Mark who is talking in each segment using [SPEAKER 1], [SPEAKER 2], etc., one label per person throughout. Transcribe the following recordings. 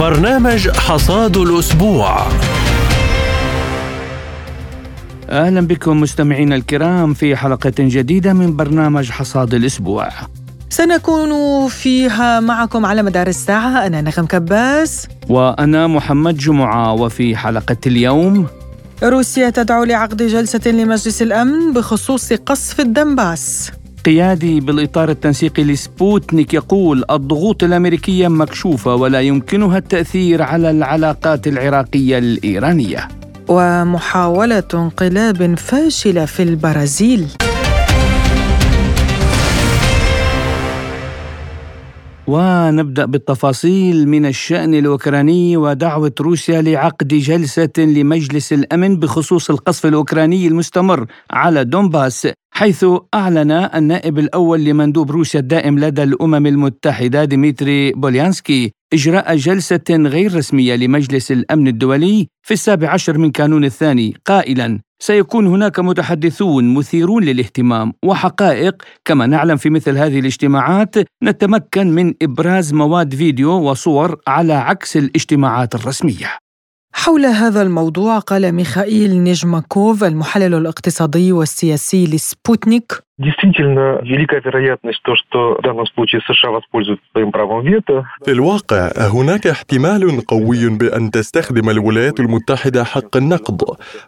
[SPEAKER 1] برنامج حصاد الأسبوع.
[SPEAKER 2] أهلا بكم مستمعينا الكرام في حلقة جديدة من برنامج حصاد الأسبوع.
[SPEAKER 3] سنكون فيها معكم على مدار الساعة. أنا نغم كباس.
[SPEAKER 2] وأنا محمد جمعة. وفي حلقة اليوم
[SPEAKER 3] روسيا تدعو لعقد جلسة لمجلس الأمن بخصوص قصف الدنباس.
[SPEAKER 2] قيادي بالإطار التنسيقي لسبوتنيك يقول الضغوط الأمريكية مكشوفة ولا يمكنها التأثير على العلاقات العراقية الإيرانية.
[SPEAKER 3] ومحاولة انقلاب فاشلة في البرازيل.
[SPEAKER 2] ونبدأ بالتفاصيل من الشأن الأوكراني ودعوة روسيا لعقد جلسة لمجلس الأمن بخصوص القصف الأوكراني المستمر على دونباس حيث أعلن النائب الأول لمندوب روسيا الدائم لدى الأمم المتحدة ديمتري بوليانسكي إجراء جلسة غير رسمية لمجلس الأمن الدولي في السابع عشر من كانون الثاني. قائلا سيكون هناك متحدثون مثيرون للاهتمام وحقائق. كما نعلم في مثل هذه الاجتماعات نتمكن من إبراز مواد فيديو وصور على عكس الاجتماعات الرسمية.
[SPEAKER 3] حول هذا الموضوع قال ميخائيل نجماكوف المحلل الاقتصادي والسياسي لسبوتنيك.
[SPEAKER 4] في الواقع هناك احتمال قوي بأن تستخدم الولايات المتحدة حق النقد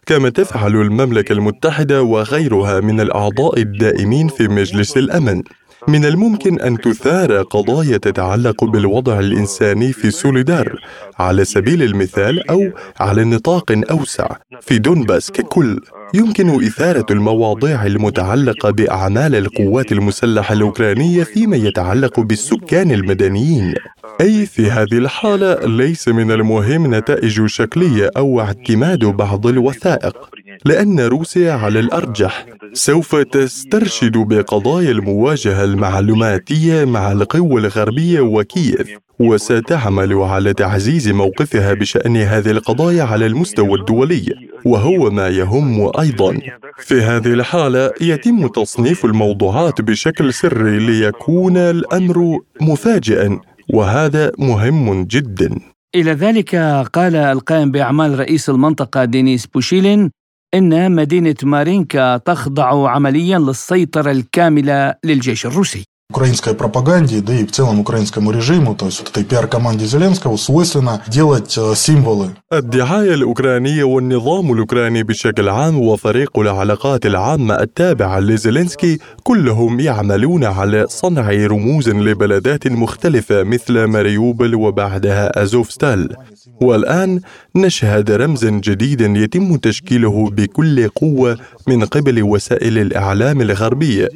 [SPEAKER 4] كما تفعل المملكة المتحدة وغيرها من الأعضاء الدائمين في مجلس الأمن. من الممكن أن تثار قضايا تتعلق بالوضع الإنساني في سوليدار على سبيل المثال أو على نطاق أوسع. في دونباس ككل يمكن إثارة المواضيع المتعلقة بأعمال القوات المسلحة الأوكرانية فيما يتعلق بالسكان المدنيين. أي في هذه الحالة ليس من المهم نتائج شكلية أو اعتماد بعض الوثائق. لأن روسيا على الأرجح. سوف تسترشد بقضايا المواجهة المعلوماتية مع القوى الغربية وكييف وستعمل على تعزيز موقفها بشأن هذه القضايا على المستوى الدولي وهو ما يهم أيضا. في هذه الحالة يتم تصنيف الموضوعات بشكل سري ليكون الأمر مفاجئا وهذا مهم جدا.
[SPEAKER 2] إلى ذلك قال القائم بأعمال رئيس المنطقة دينيس بوشيلين إن مدينة مارينكا تخضع عمليا للسيطرة الكاملة للجيش الروسي
[SPEAKER 5] украинской пропаганде, да и в целом украинскому режиму, то есть вот этой пиар-команде Зеленского свойственно делать символы.
[SPEAKER 4] الدعاية الأوكرانية والنظام الأوكراني بشكل عام وفريق العلاقات العامة التابع لزيلينسكي كلهم يعملون على صنع رموز لبلدات مختلفة مثل ماريوبل وبعدها أزوفستال والآن نشهد رمزا جديدا يتم تشكيله بكل قوة من قبل وسائل الإعلام الغربية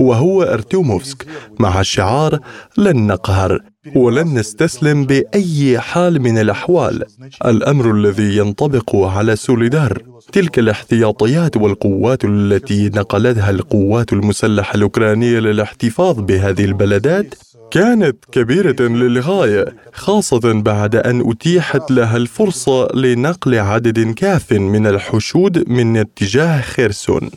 [SPEAKER 4] وهو أرتيوموفسك مع الشعار لن نقهر ولن نستسلم بأي حال من الأحوال. الأمر الذي ينطبق على سوليدار تلك الاحتياطيات والقوات التي نقلتها القوات المسلحة الأوكرانية للاحتفاظ بهذه البلدات كانت كبيرة للغاية خاصة بعد أن أتيحت لها الفرصة لنقل عدد كاف من الحشود من اتجاه خيرسون.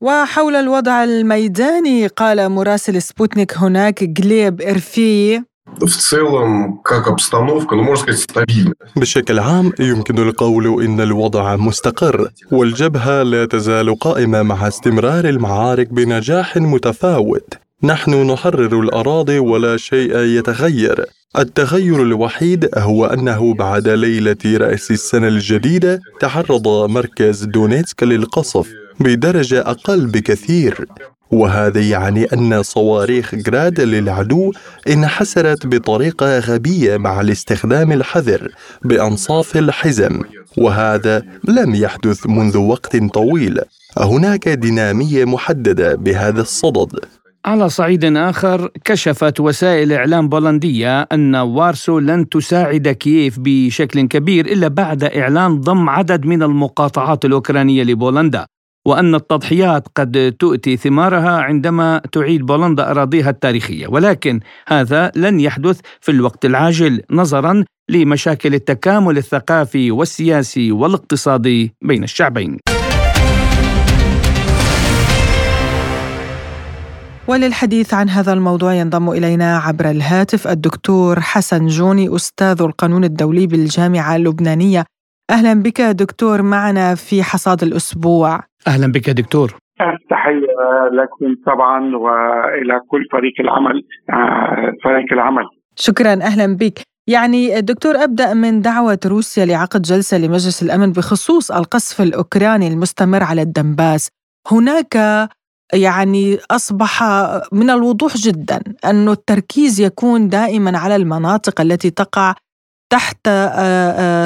[SPEAKER 3] وحول الوضع الميداني قال مراسل سبوتنيك هناك جليب إرفي
[SPEAKER 6] в целом, как обстановка, ну, можно сказать, стабильна.
[SPEAKER 4] بشكل عام يمكن القول إن الوضع مستقر والجبهة لا تزال قائمة مع استمرار المعارك بنجاح متفاوت نحن نحرر الأراضي ولا شيء يتغير التغير الوحيد هو أنه بعد ليلة رأس السنة الجديدة تعرض مركز دونيتسك للقصف بدرجة أقل بكثير وهذا يعني أن صواريخ جراد للعدو انحسرت بطريقة غبية مع الاستخدام الحذر بأنصاف الحزم وهذا لم يحدث منذ وقت طويل. هناك دينامية محددة بهذا الصدد.
[SPEAKER 2] على صعيد آخر كشفت وسائل إعلام بولندية أن وارسو لن تساعد كييف بشكل كبير إلا بعد إعلان ضم عدد من المقاطعات الأوكرانية لبولندا. وأن التضحيات قد تؤتي ثمارها عندما تعيد بولندا أراضيها التاريخية. ولكن هذا لن يحدث في الوقت العاجل نظرا لمشاكل التكامل الثقافي والسياسي والاقتصادي بين الشعبين.
[SPEAKER 3] وللحديث عن هذا الموضوع ينضم إلينا عبر الهاتف الدكتور حسن جوني أستاذ القانون الدولي بالجامعة اللبنانية. أهلا بك دكتور معنا في حصاد الأسبوع.
[SPEAKER 2] أهلا بك دكتور.
[SPEAKER 7] تحية لكم طبعا وإلى كل فريق العمل آه، فريق العمل.
[SPEAKER 3] شكرا أهلا بك. يعني دكتور أبدأ من دعوة روسيا لعقد جلسة لمجلس الأمن بخصوص القصف الأوكراني المستمر على الدنباس. هناك يعني أصبح من الوضوح جدا أن التركيز يكون دائما على المناطق التي تقع تحت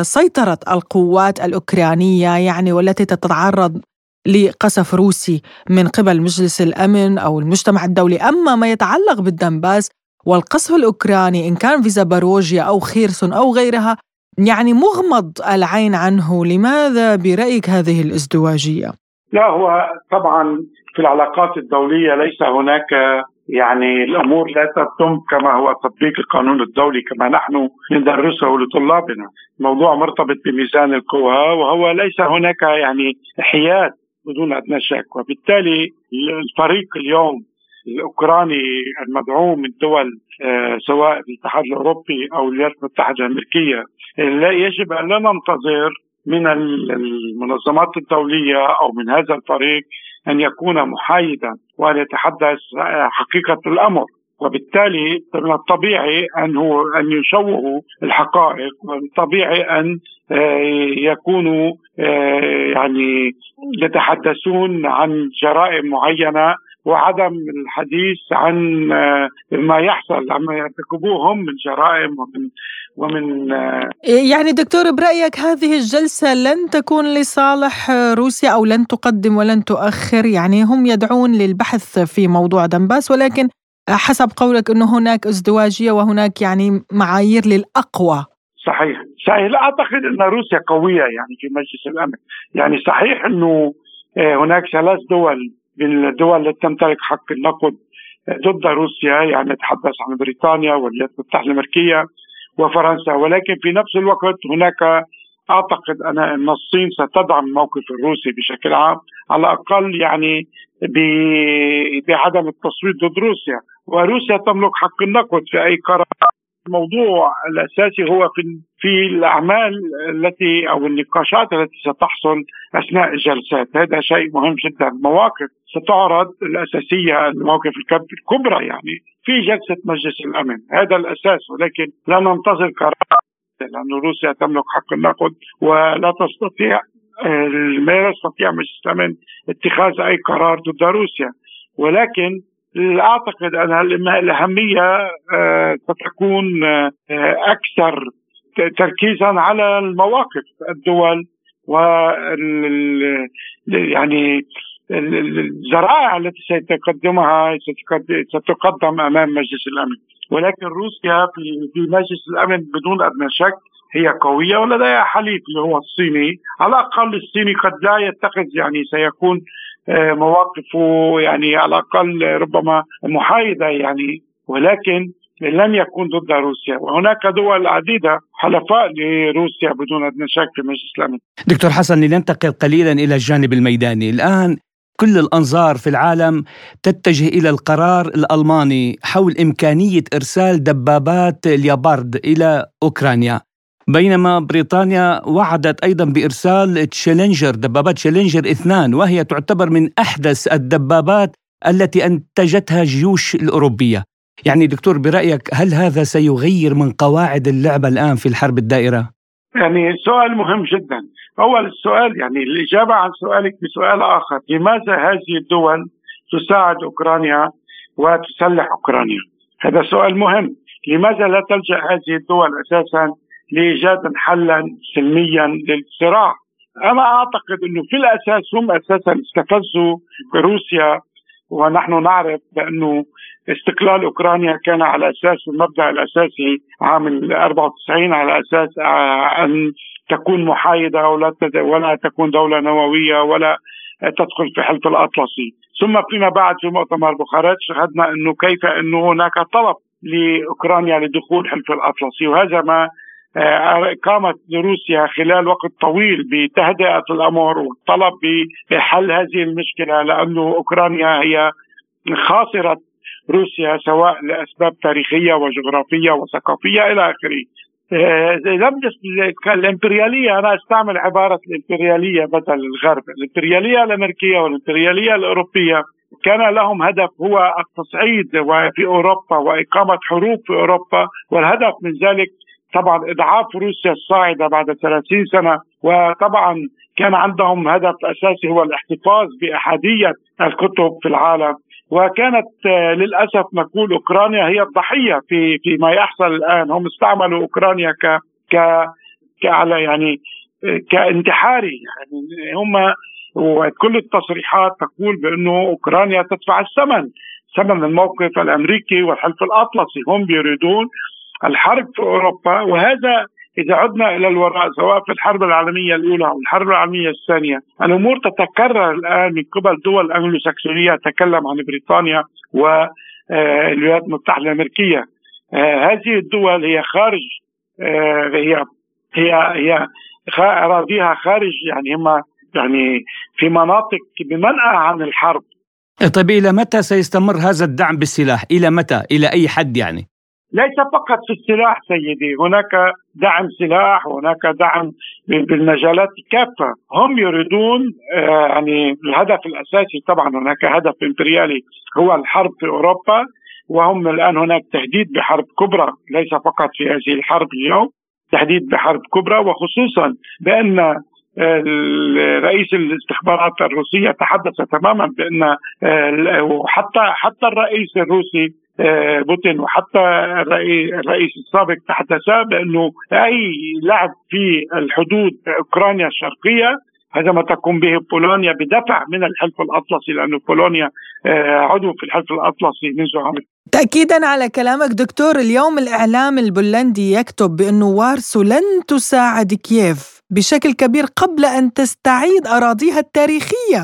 [SPEAKER 3] سيطرة القوات الأوكرانية يعني والتي تتعرض لقصف روسي من قبل مجلس الأمن أو المجتمع الدولي، أما ما يتعلق بالدنباس والقصف الأوكراني إن كان في زاباروجيا أو خيرسون أو غيرها يعني مغمض العين عنه، لماذا برأيك هذه الازدواجية؟
[SPEAKER 7] لا هو طبعا في العلاقات الدولية ليس هناك يعني الأمور لا تتم كما هو تطبيق القانون الدولي كما نحن ندرسه لطلابنا، الموضوع مرتبط بميزان القوى وهو ليس هناك يعني حياد بدون ادنى شك. وبالتالي الفريق اليوم الأوكراني المدعوم من دول آه، سواء الاتحاد الأوروبي أو الولايات المتحدة الأمريكية لا يجب أن لا ننتظر من المنظمات الدولية أو من هذا الفريق أن يكون محايدا وأن يتحدث آه، حقيقة الأمر. وبالتالي من الطبيعي أن هو أن يشوهوا الحقائق والطبيعي أن آه، يكونوا يعني يتحدثون عن جرائم معينة وعدم الحديث عن آه، ما يحصل عما يرتكبوه هم من جرائم ومن ومن آه،
[SPEAKER 3] يعني دكتور برأيك هذه الجلسة لن تكون لصالح روسيا أو لن تقدم ولن تؤخر؟ يعني هم يدعون للبحث في موضوع دنباس ولكن حسب قولك إنه هناك ازدواجية وهناك يعني معايير للأقوى.
[SPEAKER 7] صحيح. صحيح. لا أعتقد إن روسيا قوية يعني في مجلس الأمن. يعني صحيح إنه آه، هناك ثلاث دول من الدول التي تمتلك حق النقد ضد روسيا يعني نتحدث عن بريطانيا والولايات المتحده الأمريكية وفرنسا. ولكن في نفس الوقت هناك أعتقد أنا إن الصين ستدعم الموقف الروسي بشكل عام. على الأقل يعني بعدم التصويت ضد روسيا. وروسيا تملك حق النقد في أي قرار. الموضوع الأساسي هو في في الأعمال التي أو النقاشات التي ستحصل أثناء الجلسات، هذا شيء مهم جدا، مواقف ستعرض الأساسية المواقف الكبرى يعني في جلسة مجلس الأمن، هذا الأساس. ولكن لا ننتظر قرار لأن روسيا تملك حق النقد ولا تستطيع ما يستطيع الامن اتخاذ أي قرار ضد روسيا. ولكن أعتقد أن الأهمية آه، ستكون آه، أكثر تركيزا على المواقف الدول و يعني الذرائع التي سيتقدمها ستقدم أمام مجلس الأمن. ولكن روسيا في مجلس الأمن بدون أدنى شك هي قوية ولديها حليف اللي هو الصيني؟ على الأقل الصيني قد لا يتخذ يعني سيكون آه، مواقفه يعني على الأقل ربما محايدة يعني ولكن لن يكون ضد روسيا. وهناك دول عديدة حلفاء لروسيا بدون أدنى شك في مجلس الأمن
[SPEAKER 2] دكتور حسن لننتقل قليلا إلى الجانب الميداني. الآن كل الأنظار في العالم تتجه إلى القرار الألماني حول إمكانية إرسال دبابات اليابارد إلى أوكرانيا. بينما بريطانيا وعدت أيضا بإرسال تشالنجر دبابات تشالنجر اثنان وهي تعتبر من أحدث الدبابات التي أنتجتها الجيوش الأوروبية. يعني دكتور برأيك هل هذا سيغير من قواعد اللعبة الآن في الحرب الدائرة؟
[SPEAKER 7] يعني سؤال مهم جدا. أول السؤال يعني الإجابة عن سؤالك بسؤال آخر، لماذا هذه الدول تساعد أوكرانيا وتسلح أوكرانيا؟ هذا سؤال مهم. لماذا لا تلجأ هذه الدول أساسا لايجاد حلا سلميا للصراع. أنا أعتقد إنه في الأساس هم أساسا استفزوا بروسيا ونحن نعرف بأنه استقلال أوكرانيا كان على أساس المبدأ الأساسي عام 94 على أساس آه، أن تكون محايدة ولا ولا تكون دولة نووية ولا تدخل في حلف الأطلسي، ثم فيما بعد في مؤتمر بوخارست شاهدنا إنه كيف إنه هناك طلب لأوكرانيا لدخول حلف الأطلسي وهذا ما قامت روسيا خلال وقت طويل بتهدئة الامر والطلب بحل هذه المشكلة لأنه أوكرانيا هي خاسره روسيا سواء لأسباب تاريخية وجغرافية وثقافية إلى آخره. آه، لم الإمبريالية أنا أستعمل عبارة الإمبريالية بدل الغرب، الإمبريالية الأمريكية والإمبريالية الأوروبية كان لهم هدف هو التصعيد في أوروبا وإقامة حروب في أوروبا والهدف من ذلك طبعا إضعاف روسيا الصاعدة بعد 30 سنة وطبعا كان عندهم هدف أساسي هو الاحتفاظ بأحادية الكتب في العالم. وكانت آه، للأسف نقول أوكرانيا هي الضحية في فيما يحصل الآن. هم استعملوا أوكرانيا ك ك كعلى يعني آه، كانتحاري يعني. هم وكل التصريحات تقول بأنه أوكرانيا تدفع الثمن ثمن الموقف الأمريكي والحلف الأطلسي. هم يريدون الحرب في أوروبا وهذا إذا عدنا إلى الوراء سواء في الحرب العالمية الأولى أو الحرب العالمية الثانية الأمور تتكرر الآن من قبل دول انجلو ساكسونيه اتكلم عن بريطانيا والولايات المتحدة الأمريكية آه، هذه الدول هي خارج آه، هي هي هي أراضيها خارج يعني هم يعني في مناطق بمنأى عن الحرب
[SPEAKER 2] طيب إلى متى سيستمر هذا الدعم بالسلاح؟ إلى متى؟ إلى أي حد يعني؟
[SPEAKER 7] ليس فقط في السلاح سيدي. هناك دعم سلاح هناك دعم بالمجالات كافة هم يريدون آه، يعني الهدف الأساسي طبعا هناك هدف إمبريالي هو الحرب في أوروبا وهم الآن هناك تهديد بحرب كبرى. ليس فقط في هذه الحرب اليوم تهديد بحرب كبرى وخصوصا بأن آه، رئيس الاستخبارات الروسية تحدث تماما بأن آه، وحتى حتى الرئيس الروسي بوتين. وحتى الرئيس السابق تحدثا بأنه أي لعب في الحدود أوكرانيا الشرقية هذا ما تقوم به بولونيا بدفع من الحلف الأطلسي لأنه بولونيا آه، عضو في الحلف الأطلسي منذ عام
[SPEAKER 3] تاكيدا على كلامك دكتور اليوم الإعلام البولندي يكتب بأنه وارسو لن تساعد كييف بشكل كبير قبل أن تستعيد أراضيها التاريخية.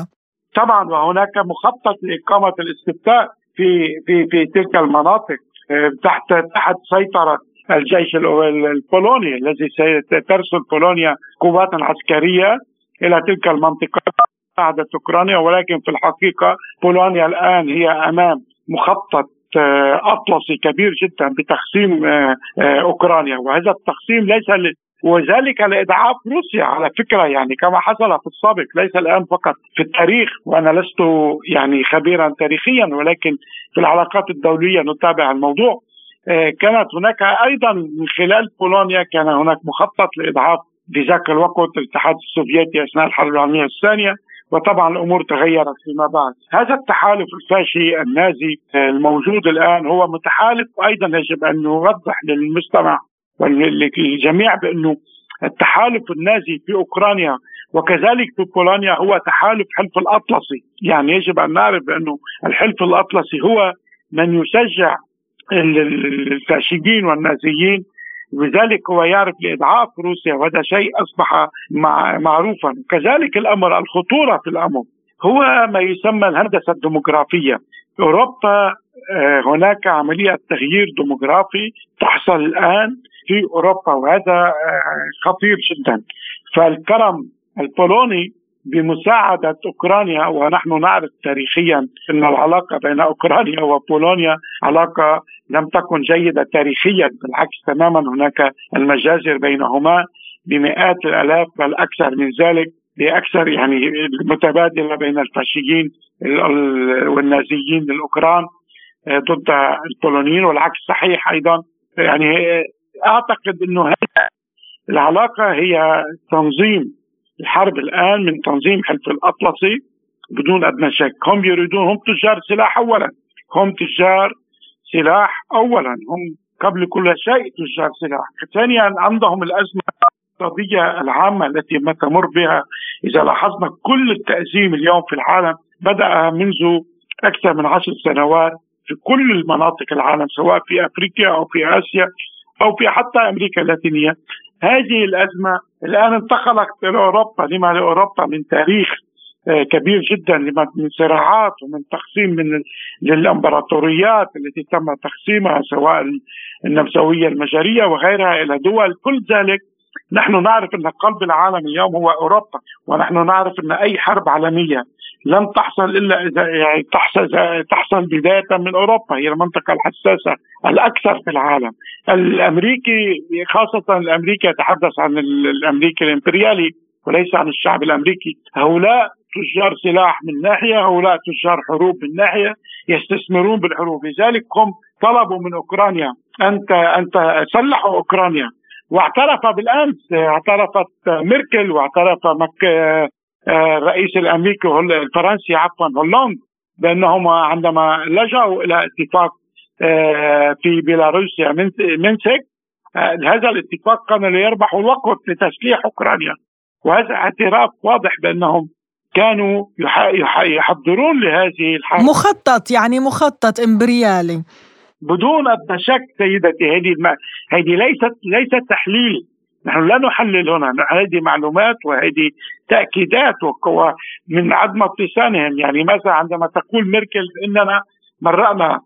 [SPEAKER 7] طبعا وهناك مخطط لإقامة الاستفتاء في في في تلك المناطق آه، تحت تحت سيطرة الجيش البولوني الذي سترسل بولونيا قوات عسكرية إلى تلك المنطقة ساعدت أوكرانيا. ولكن في الحقيقة بولونيا الآن هي أمام مخطط آه، أطلسي كبير جدا بتقسيم آه، أوكرانيا. وهذا التقسيم ليس وذلك لإضعاف روسيا على فكرة يعني كما حصل في السابق ليس الآن فقط في التاريخ وأنا لست يعني خبيرا تاريخيا ولكن في العلاقات الدولية نتابع الموضوع. آه، كانت هناك أيضا من خلال بولونيا كان هناك مخطط لإضعاف في ذاك الوقت الاتحاد السوفيتي أثناء الحرب العالمية الثانية وطبعا الأمور تغيرت فيما بعد. هذا التحالف الفاشي النازي آه، الموجود الآن هو متحالف وأيضا يجب أن نوضح للمستمع للجميع بأنه التحالف النازي في أوكرانيا وكذلك في بولونيا هو تحالف حلف الأطلسي، يعني يجب أن نعرف بأنه الحلف الأطلسي هو من يشجع الفاشيين والنازيين لذلك هو يعرف لإضعاف روسيا وهذا شيء أصبح معروفا، كذلك الأمر الخطورة في الأمر هو ما يسمى الهندسة الديموغرافية، أوروبا آه، هناك عملية تغيير ديموغرافي تحصل الآن. في أوروبا وهذا آه، خطير جدا. فالكرم البولوني بمساعدة أوكرانيا ونحن نعرف تاريخيا أن العلاقة بين أوكرانيا وبولونيا علاقة لم تكن جيدة تاريخيا بالعكس تماما هناك المجازر بينهما بمئات الآلاف بل أكثر من ذلك بأكثر يعني متبادلة بين الفاشيين والنازيين الأوكران آه، ضد البولونيين والعكس صحيح أيضا. يعني أعتقد إنه العلاقة هي تنظيم الحرب الآن من تنظيم حلف الأطلسي بدون أدنى شك. هم يريدون هم تجار سلاح اولا. هم تجار سلاح اولا. هم قبل كل شيء تجار سلاح. ثانيا عندهم الأزمة الاقتصادية العامة التي ما تمر بها. إذا لاحظنا كل التأزيم اليوم في العالم بدأ منذ أكثر من عشر سنوات في كل المناطق العالم سواء في أفريقيا أو في آسيا. أو في حتى أمريكا اللاتينية. هذه الأزمة الآن انتقلت إلى أوروبا. لما؟ لاوروبا من تاريخ آه، كبير جدا من صراعات ومن تقسيم من للإمبراطوريات التي تم تقسيمها سواء النمساوية المجرية وغيرها إلى دول. كل ذلك نحن نعرف أن قلب العالم اليوم هو أوروبا ونحن نعرف أن أي حرب عالمية لن تحصل إلا إذا يعني تحصل تحصل بداية من أوروبا هي المنطقة الحساسة الأكثر في العالم. الامريكي خاصة الأمريكي يتحدث عن الأمريكي الإمبريالي وليس عن الشعب الأمريكي، هؤلاء تجار سلاح من ناحية، هؤلاء تجار حروب من ناحية، يستثمرون بالحروب، لذلك هم طلبوا من أوكرانيا انت أنت سلحوا أوكرانيا. واعترف بالأمس اعترفت ميركل واعترف مك الرئيس الأمريكي الفرنسي عفوا هولاند بانهم عندما لجأوا إلى اتفاق آه، في بيلاروسيا منسك آه، هذا الاتفاق كان ليربحوا الوقت لتسليح أوكرانيا. وهذا اعتراف واضح بأنهم كانوا يحضرون لهذه الحرب.
[SPEAKER 3] مخطط يعني مخطط إمبريالي.
[SPEAKER 7] بدون ادنى شك سيدتي هذه هذه ليست ليست تحليل. نحن لا نحلل هنا. هذه معلومات وهذه تأكيدات من عدم لسانهم يعني مثلا عندما تقول ميركل إننا مرأنا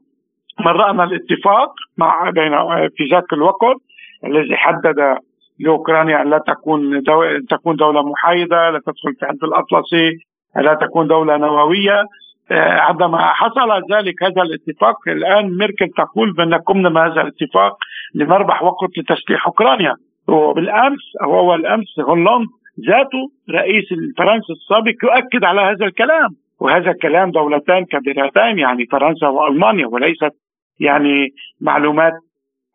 [SPEAKER 7] مرأنا الاتفاق مع بين في ذاك الوقت الذي حدد لأوكرانيا أن لا تكون دولة تكون دولة محايدة، لا تدخل في حد الأطلسي، لا تكون دولة نووية، آه، عندما حصل ذلك هذا الاتفاق الآن ميركل تقول بان قمنا بهذا الاتفاق لنربح وقت لتسليح أوكرانيا، وبالأمس أو اول امس هولاند ذاته رئيس الفرنسي السابق يؤكد على هذا الكلام. وهذا الكلام دولتان كبيرتان يعني فرنسا وألمانيا وليست يعني معلومات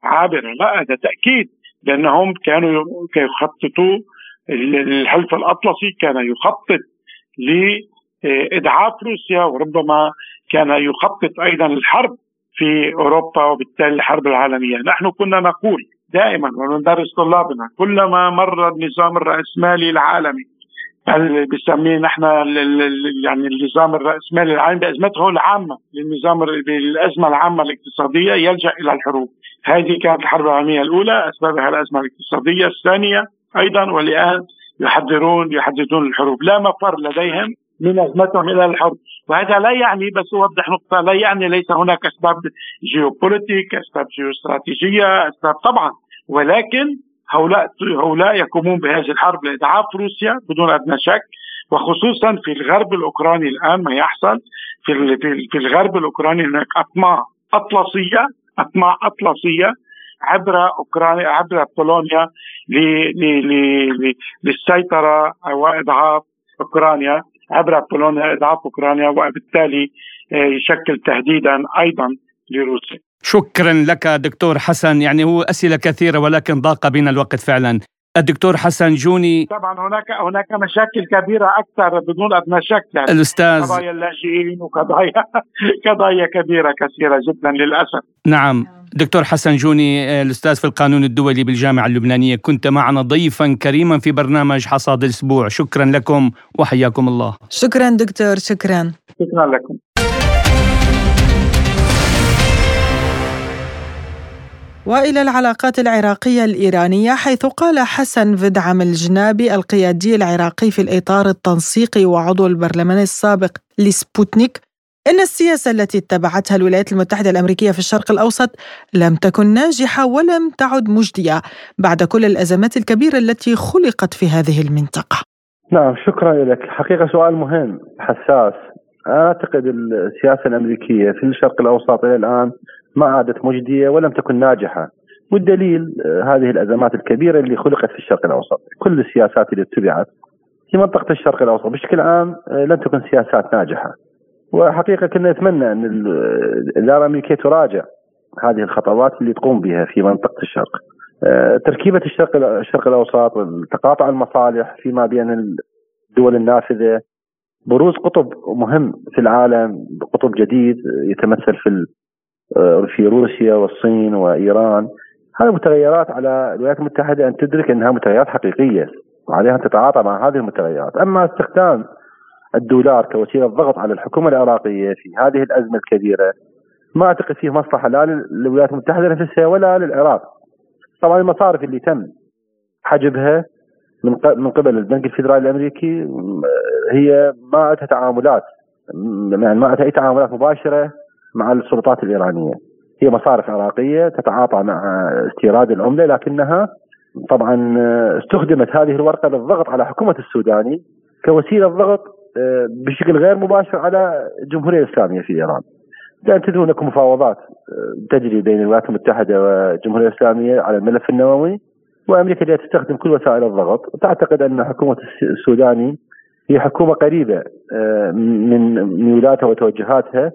[SPEAKER 7] عابرة. لا هذا تأكيد لأنهم كانوا يخططوا الحلف الأطلسي كان يخطط لإدعاف روسيا وربما كان يخطط أيضا الحرب في أوروبا وبالتالي الحرب العالمية، نحن كنا نقول دائما وندرس طلابنا. كلما مر النظام الرأسمالي العالمي اللي بنسميه نحن يعني النظام الرأسمالي العالمي بأزمته العامة للنظام بالأزمة العامة الاقتصادية يلجأ إلى الحروب. هذه كانت الحرب العالمية الأولى أسبابها الأزمة الاقتصادية. الثانية أيضا والآن يحذرون يحددون الحروب. لا مفر لديهم من أزمتهم إلى الحرب. وهذا لا يعني بس أوضح نقطة لا يعني ليس هناك أسباب جيوبوليتيك أسباب جيوستراتيجية أسباب طبعا ولكن هؤلاء هؤلاء يقومون بهذه الحرب لادعاف روسيا بدون أدنى شك وخصوصا في الغرب الأوكراني الآن ما يحصل. في في الغرب الأوكراني هناك أطماع أطلسية أطماع أطلسية عبر اوكرانيا عبر بولونيا للسيطرة وإضعاف أوكرانيا عبر بولونيا إضعاف أوكرانيا وبالتالي آه، يشكل تهديدا أيضا لروسيا.
[SPEAKER 2] شكرا لك دكتور حسن. يعني هو أسئلة كثيرة ولكن ضاق بنا الوقت فعلا. الدكتور حسن جوني
[SPEAKER 7] طبعا هناك هناك مشاكل كبيرة أكثر بدون أدنى شك. يعني
[SPEAKER 2] الاستاذ
[SPEAKER 7] قضايا اللاجئين وقضايا قضايا كبيرة كثيرة جدا للأسف.
[SPEAKER 2] نعم. دكتور حسن جوني الأستاذ في القانون الدولي بالجامعة اللبنانية. كنت معنا ضيفا كريما في برنامج حصاد الأسبوع. شكرا لكم وحياكم الله.
[SPEAKER 3] شكرا دكتور شكرا.
[SPEAKER 7] شكرا لكم.
[SPEAKER 3] وإلى العلاقات العراقية الإيرانية حيث قال حسن فدعم الجنابي القيادي العراقي في الإطار التنسيقي وعضو البرلمان السابق لسبوتنيك إن السياسة التي اتبعتها الولايات المتحدة الأمريكية في الشرق الأوسط لم تكن ناجحة ولم تعد مجدية بعد كل الأزمات الكبيرة التي خلقت في هذه المنطقة.
[SPEAKER 8] نعم شكرا لك، حقيقه سؤال مهم حساس. أعتقد السياسة الأمريكية في الشرق الأوسط إلى الآن ما عادت مجدية ولم تكن ناجحة. والدليل آه، هذه الأزمات الكبيرة اللي خلقت في الشرق الأوسط. كل السياسات اللي اتبعت في منطقة الشرق الأوسط بشكل عام آه، لن تكن سياسات ناجحة. وحقيقة كنا نتمنى أن الإدارة الأمريكية تراجع هذه الخطوات اللي تقوم بها في منطقة الشرق. آه، تركيبة الشرق الشرق الأوسط وتقاطع المصالح فيما بين الدول النافذة بروز قطب مهم في العالم قطب جديد يتمثل في آه، في روسيا والصين وإيران هذه متغيرات على الولايات المتحدة أن تدرك أنها متغيرات حقيقية وعليها أن تتعاطى مع هذه المتغيرات، أما استخدام الدولار كوسيلة ضغط على الحكومة العراقية في هذه الأزمة الكبيرة ما أعتقد فيه مصلحة لا للولايات المتحدة نفسها ولا للعراق. طبعا المصارف اللي تم حجبها من من قبل البنك الفيدرالي الأمريكي هي ما عندها تعاملات يعني ما عندها أي تعاملات مباشرة مع السلطات الإيرانية هي مصارف عراقية تتعاطى مع استيراد العملة لكنها طبعا استخدمت هذه الورقة للضغط على حكومة السوداني كوسيلة ضغط بشكل غير مباشر على الجمهورية الإسلامية في إيران. لأن تدرون هناك مفاوضات تجري بين الولايات المتحدة والجمهورية الإسلامية على الملف النووي وأمريكا جاية تستخدم كل وسائل الضغط وتعتقد أن حكومة السوداني هي حكومة قريبة آه، من ميولاتها وتوجهاتها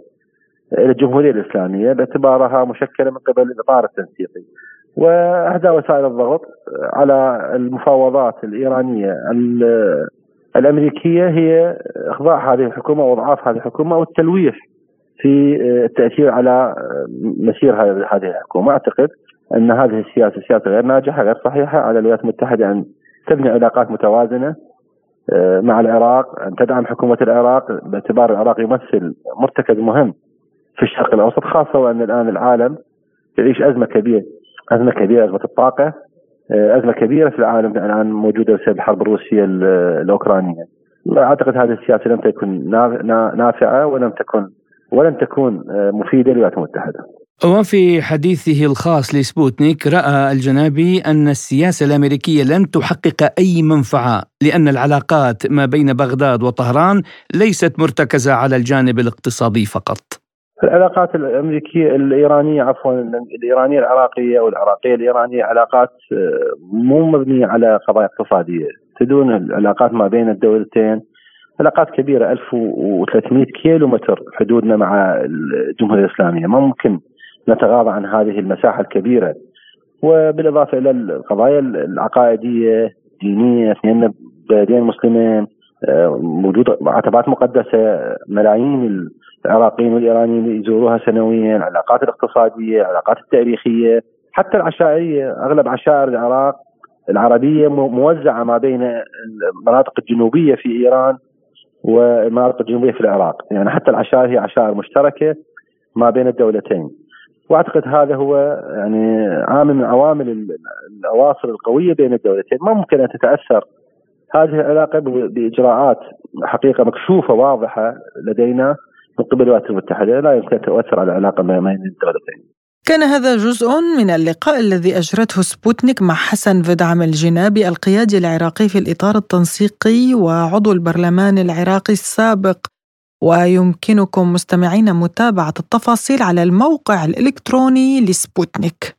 [SPEAKER 8] إلى الجمهورية الإسلامية باعتبارها مشكلة من قبل الاطار التنسيقي. واحدى وسائل الضغط على المفاوضات الإيرانية الأمريكية هي إخضاع هذه الحكومة وإضعاف هذه الحكومة والتلويح في التأثير على مسير هذه الحكومة، أعتقد أن هذه السياسة سياسة غير ناجحة غير صحيحة. على الولايات المتحدة أن تبني علاقات متوازنة آه، مع العراق أن تدعم حكومة العراق. باعتبار العراق يمثل مرتكز مهم في الشرق الأوسط خاصة وأن الآن العالم يعيش أزمة كبيرة أزمة كبيرة أزمة الطاقة آه، أزمة كبيرة في العالم الآن موجودة بسبب الحرب الروسيه الأوكرانية أعتقد هذه السياسة لم تكن نافعة ولم تكن ولن تكون آه، مفيدة للولايات المتحدة.
[SPEAKER 2] وفي حديثه الخاص لسبوتنيك رأى الجنابي أن السياسة الأمريكية لن تحقق أي منفعة لأن العلاقات ما بين بغداد وطهران ليست مرتكزة على الجانب الاقتصادي فقط.
[SPEAKER 8] العلاقات الأمريكية الإيرانية عفوا الإيرانية العراقية والعراقيه الإيرانية علاقات آه، مو مبنية على قضايا اقتصادية، تدون العلاقات ما بين الدولتين. علاقات كبيرة 1300 كيلو متر حدودنا مع الجمهورية الإسلامية، ما ممكن نتغاضى عن هذه المساحة الكبيرة. وبالإضافة إلى القضايا العقائدية الدينيه اثنين بلدين مسلمين. وجود عتبات مقدسة ملايين العراقيين والإيرانيين يزوروها سنويا العلاقات الاقتصادية العلاقات التاريخية حتى العشائرية أغلب عشائر العراق العربية موزعة ما بين المناطق الجنوبية في إيران والمناطق الجنوبية في العراق. يعني حتى العشائر هي عشائر مشتركة ما بين الدولتين. وأعتقد هذا هو يعني عامل من عوامل الأواصر القوية بين الدولتين. ما ممكن أن تتأثر هذه العلاقة بإجراءات حقيقة مكشوفة واضحة لدينا من قبل الولايات المتحدة لا يمكن أن تؤثر على العلاقة بين الدولتين.
[SPEAKER 3] كان هذا جزء من اللقاء الذي أجرته سبوتنيك مع حسن فدعم الجنابي القيادي العراقي في الإطار التنسيقي وعضو البرلمان العراقي السابق ويمكنكم مستمعين متابعة التفاصيل على الموقع الإلكتروني لسبوتنيك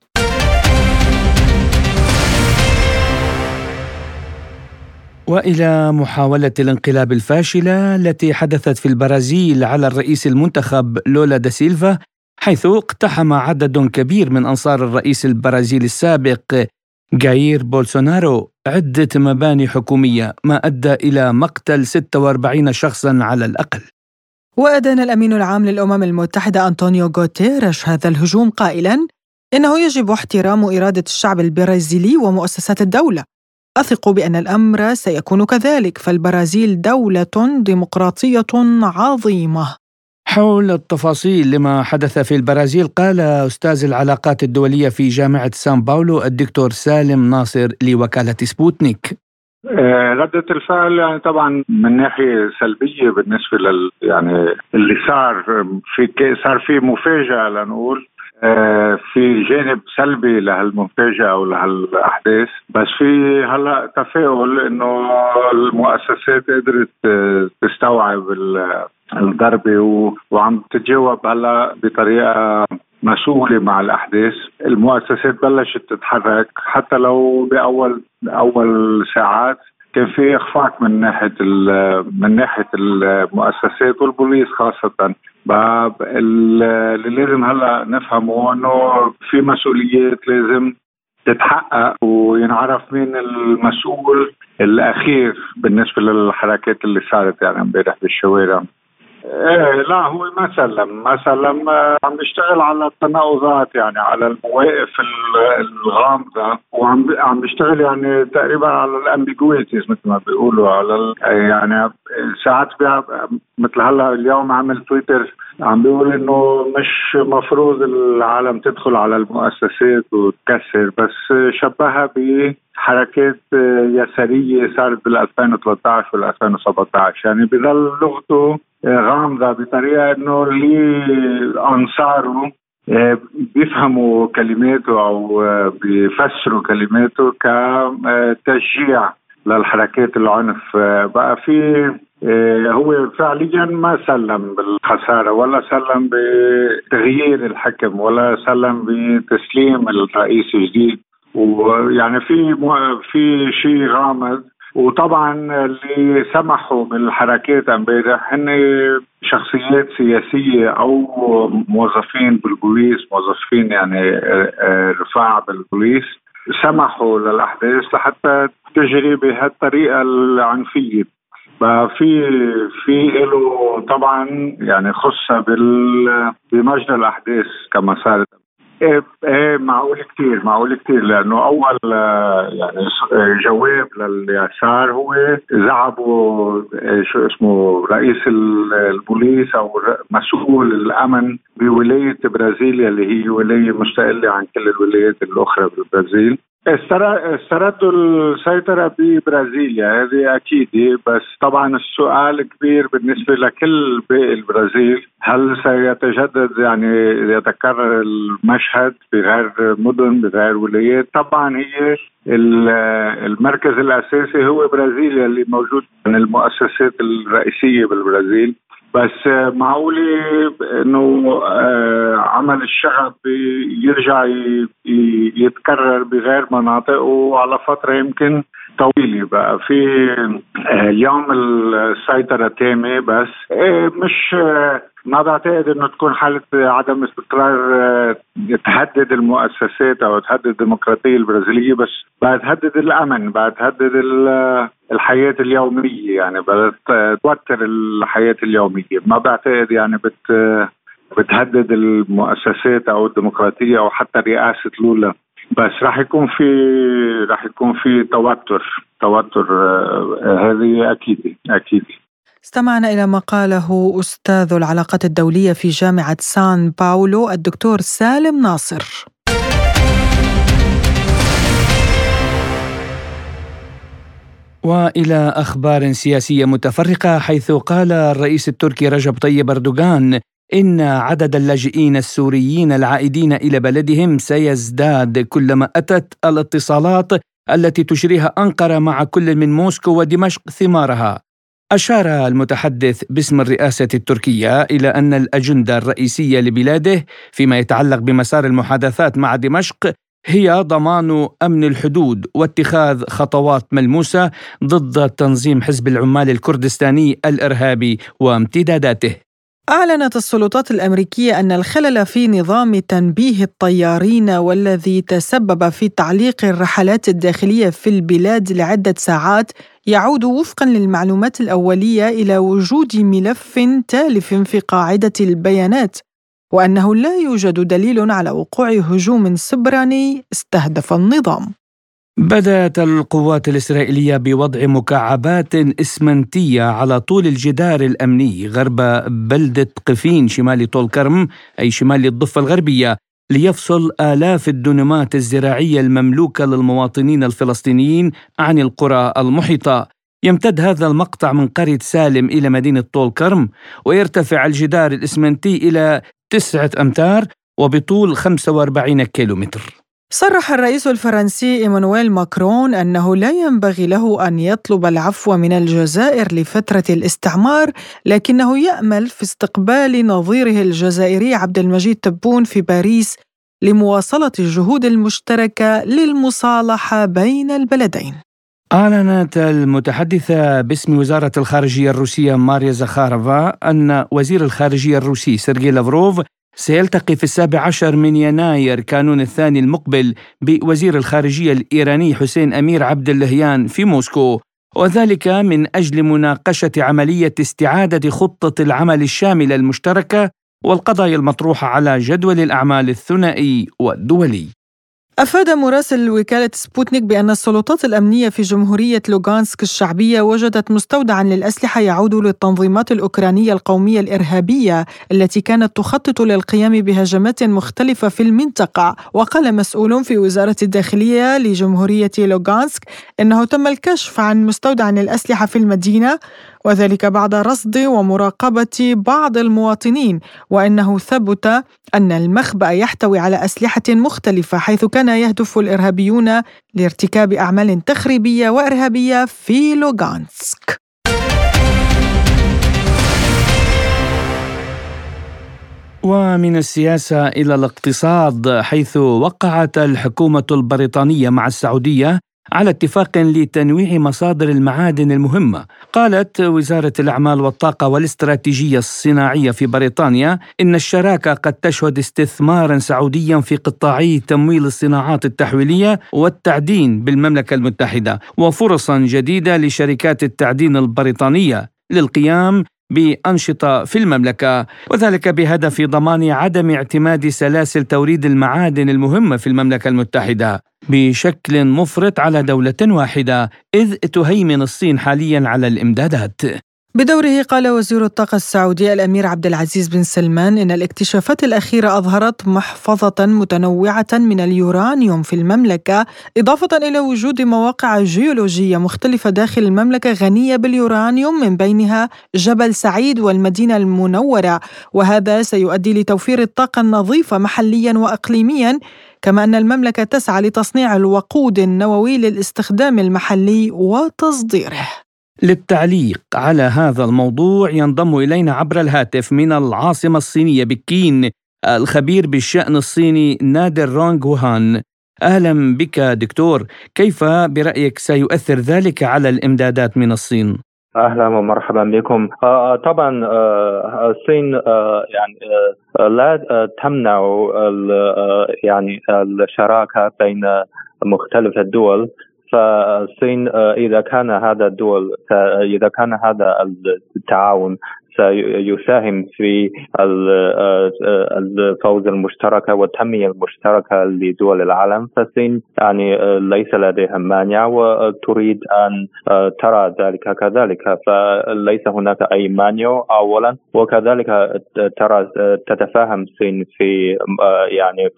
[SPEAKER 2] وإلى محاولة الانقلاب الفاشلة التي حدثت في البرازيل على الرئيس المنتخب لولا دا سيلفا حيث اقتحم عدد كبير من أنصار الرئيس البرازيلي السابق جاير بولسونارو عدة مباني حكومية ما أدى إلى مقتل 46 شخصا على الأقل.
[SPEAKER 3] وأدان الأمين العام للأمم المتحدة أنطونيو غوتيريش هذا الهجوم قائلا إنه يجب احترام إرادة الشعب البرازيلي ومؤسسات الدولة. أثق بأن الأمر سيكون كذلك فالبرازيل دولة ديمقراطية عظيمة.
[SPEAKER 2] حول التفاصيل لما حدث في البرازيل قال أستاذ العلاقات الدولية في جامعة سان باولو الدكتور سالم ناصر لوكالة سبوتنيك.
[SPEAKER 9] آه، ردة الفعل يعني طبعا من ناحية سلبية بالنسبة لل يعني اللي صار في صار في مفاجأة لنقول. في جانب سلبي لهالمفاجأة أو لهالأحداث. بس في هلأ تفاؤل إنه المؤسسات قدرت آه، تستوعب الضربة وعم تتجاوب هلأ بطريقة مسؤولة مع الأحداث. المؤسسات بلشت تتحرك حتى لو بأول أول ساعات كان في إخفاق من ناحية من ناحية المؤسسات والبوليس خاصة. باب اللي لازم هلا نفهمه إنه في مسؤوليات لازم تتحقق وينعرف مين المسؤول الأخير بالنسبة للحركات اللي صارت يعني امبارح بالشوارع. إيه لا هو ما سلم. ما سلم آه، عم بيشتغل على التناقضات يعني على المواقف الغامضه وعم عم بيشتغل يعني تقريبا على الامبيجويتيز مثل ما بيقولوا على يعني ساعات مثل هلأ اليوم عمل تويتر عم بيقول إنه مش مفروض العالم تدخل على المؤسسات وتكسر. بس شبهها بحركات يسارية صارت بال 2013 وال 2017 يعني بضل لغته غامضة. بطريقة إنه اللي انصاره بيفهموا كلماته أو بيفسروا كلماته كتشجيع للحركات العنف. بقى في هو فعليا ما سلم بالخسارة ولا سلم بتغيير الحكم ولا سلم بتسليم الرئيس الجديد. ويعني في في شيء غامض. وطبعا اللي سمحوا بالحركات امبارح هن شخصيات سياسية أو موظفين بالبوليس موظفين يعني آه، آه، رفاع بالبوليس سمحوا للأحداث لحتى تجري بهالطريقة العنفية. ففي في له طبعا يعني خصة بمجرى الأحداث كما صارت. إيه إيه معقول كثير معقول كثير لأنه أول آه، يعني آه، جواب لليسار هو زعبوا آه، شو اسمه رئيس البوليس أو مسؤول الأمن بولاية برازيليا اللي هي ولاية مستقلة عن كل الولايات الأخرى بالبرازيل. استردوا السيطرة ببرازيليا هذه أكيد بس طبعا السؤال كبير بالنسبة لكل باقي البرازيل. هل سيتجدد يعني يتكرر المشهد بغير مدن بغير ولايات؟ طبعا هي المركز الأساسي هو برازيليا اللي موجود من المؤسسات الرئيسية بالبرازيل. بس معقولة إنه آه، عمل الشغب يرجع يتكرر بغير مناطق وعلى فترة يمكن طويلة بقى. في آه، اليوم السيطرة تامة بس. آه، مش ما بعتقد إنه تكون حالة عدم استقرار تهدد المؤسسات أو تهدد الديمقراطية البرازيلية بس بعد تهدد الامن بعد تهدد الحياة اليومية. يعني بدأت توتر الحياة اليومية. ما بعتقد يعني بت بتهدد المؤسسات أو الديمقراطية أو حتى رئاسة لولا. بس راح يكون في راح يكون في توتر توتر آه، هذه أكيد أكيد.
[SPEAKER 3] استمعنا إلى ما قاله أستاذ العلاقات الدولية في جامعة سان باولو الدكتور سالم ناصر.
[SPEAKER 2] وإلى أخبار سياسية متفرقة حيث قال الرئيس التركي رجب طيب أردوغان إن عدد اللاجئين السوريين العائدين إلى بلدهم سيزداد كلما أتت الاتصالات التي تجريها أنقرة مع كل من موسكو ودمشق ثمارها. أشار المتحدث باسم الرئاسة التركية إلى أن الأجندة الرئيسية لبلاده فيما يتعلق بمسار المحادثات مع دمشق هي ضمان أمن الحدود واتخاذ خطوات ملموسة ضد تنظيم حزب العمال الكردستاني الإرهابي وامتداداته.
[SPEAKER 3] أعلنت السلطات الأمريكية أن الخلل في نظام تنبيه الطيارين والذي تسبب في تعليق الرحلات الداخلية في البلاد لعدة ساعات يعود وفقا للمعلومات الأولية إلى وجود ملف تالف في قاعدة البيانات وأنه لا يوجد دليل على وقوع هجوم سبراني استهدف النظام.
[SPEAKER 2] بدأت القوات الإسرائيلية بوضع مكعبات إسمنتية على طول الجدار الأمني غرب بلدة قفين شمال طول كرم أي شمال الضفة الغربية ليفصل آلاف الدنمات الزراعية المملوكة للمواطنين الفلسطينيين عن القرى المحيطة. يمتد هذا المقطع من قرية سالم إلى مدينة طول كرم ويرتفع الجدار الإسمنتي إلى تسعة أمتار وبطول 45 كيلومتر.
[SPEAKER 3] صرح الرئيس الفرنسي إيمانويل ماكرون أنه لا ينبغي له أن يطلب العفو من الجزائر لفترة الاستعمار لكنه يأمل في استقبال نظيره الجزائري عبد المجيد تبون في باريس لمواصلة الجهود المشتركة للمصالحة بين البلدين.
[SPEAKER 2] أعلنت المتحدثة باسم وزارة الخارجية الروسية ماريا زخارفا أن وزير الخارجية الروسي سيرجي لافروف سيلتقي في السابع عشر من يناير كانون الثاني المقبل بوزير الخارجية الإيراني حسين أمير عبد اللهيان في موسكو وذلك من أجل مناقشة عملية استعادة خطة العمل الشاملة المشتركة والقضايا المطروحة على جدول الأعمال الثنائي والدولي.
[SPEAKER 3] أفاد مراسل وكالة سبوتنيك بأن السلطات الأمنية في جمهورية لوغانسك الشعبية وجدت مستودعا للأسلحة يعود للتنظيمات الأوكرانية القومية الإرهابية التي كانت تخطط للقيام بهجمات مختلفة في المنطقة. وقال مسؤول في وزارة الداخلية لجمهورية لوغانسك إنه تم الكشف عن مستودع للأسلحة في المدينة وذلك بعد رصد ومراقبة بعض المواطنين وأنه ثبت أن المخبأ يحتوي على أسلحة مختلفة حيث كان يهدف الإرهابيون لارتكاب أعمال تخريبية وإرهابية في لوغانسك.
[SPEAKER 2] ومن السياسة إلى الاقتصاد حيث وقعت الحكومة البريطانية مع السعودية على اتفاق لتنويع مصادر المعادن المهمة. قالت وزارة الأعمال والطاقة والاستراتيجية الصناعية في بريطانيا إن الشراكة قد تشهد استثمارا سعوديا في قطاعي تمويل الصناعات التحويلية والتعدين بالمملكة المتحدة وفرصا جديدة لشركات التعدين البريطانية للقيام بأنشطة في المملكة وذلك بهدف ضمان عدم اعتماد سلاسل توريد المعادن المهمة في المملكة المتحدة بشكل مفرط على دولة واحدة إذ تهيمن الصين حاليا على الإمدادات.
[SPEAKER 3] بدوره قال وزير الطاقة السعودي الأمير عبد العزيز بن سلمان إن الاكتشافات الأخيرة أظهرت محفظة متنوعة من اليورانيوم في المملكة إضافة إلى وجود مواقع جيولوجية مختلفة داخل المملكة غنية باليورانيوم من بينها جبل سعيد والمدينة المنورة وهذا سيؤدي لتوفير الطاقة النظيفة محليا وإقليميا كما أن المملكة تسعى لتصنيع الوقود النووي للاستخدام المحلي وتصديره.
[SPEAKER 2] للتعليق على هذا الموضوع ينضم إلينا عبر الهاتف من العاصمة الصينية بكين الخبير بالشأن الصيني نادر رونغ وهان. أهلا بك دكتور كيف برأيك سيؤثر ذلك على الإمدادات من الصين؟
[SPEAKER 10] أهلا ومرحبا بكم. آه طبعا آه الصين آه يعني آه لا تمنع يعني الشراكة بين مختلف الدول. فالصين إذا كان هذا الدول إذا كان هذا التعاون سيساهم في الفوز المشتركة والتنمية المشتركة لدول العالم. فالصين يعني ليس لديها مانع وتريد أن ترى ذلك كذلك. فليس هناك أي مانع أولا. وكذلك ترى تتفاهم الصين في يعني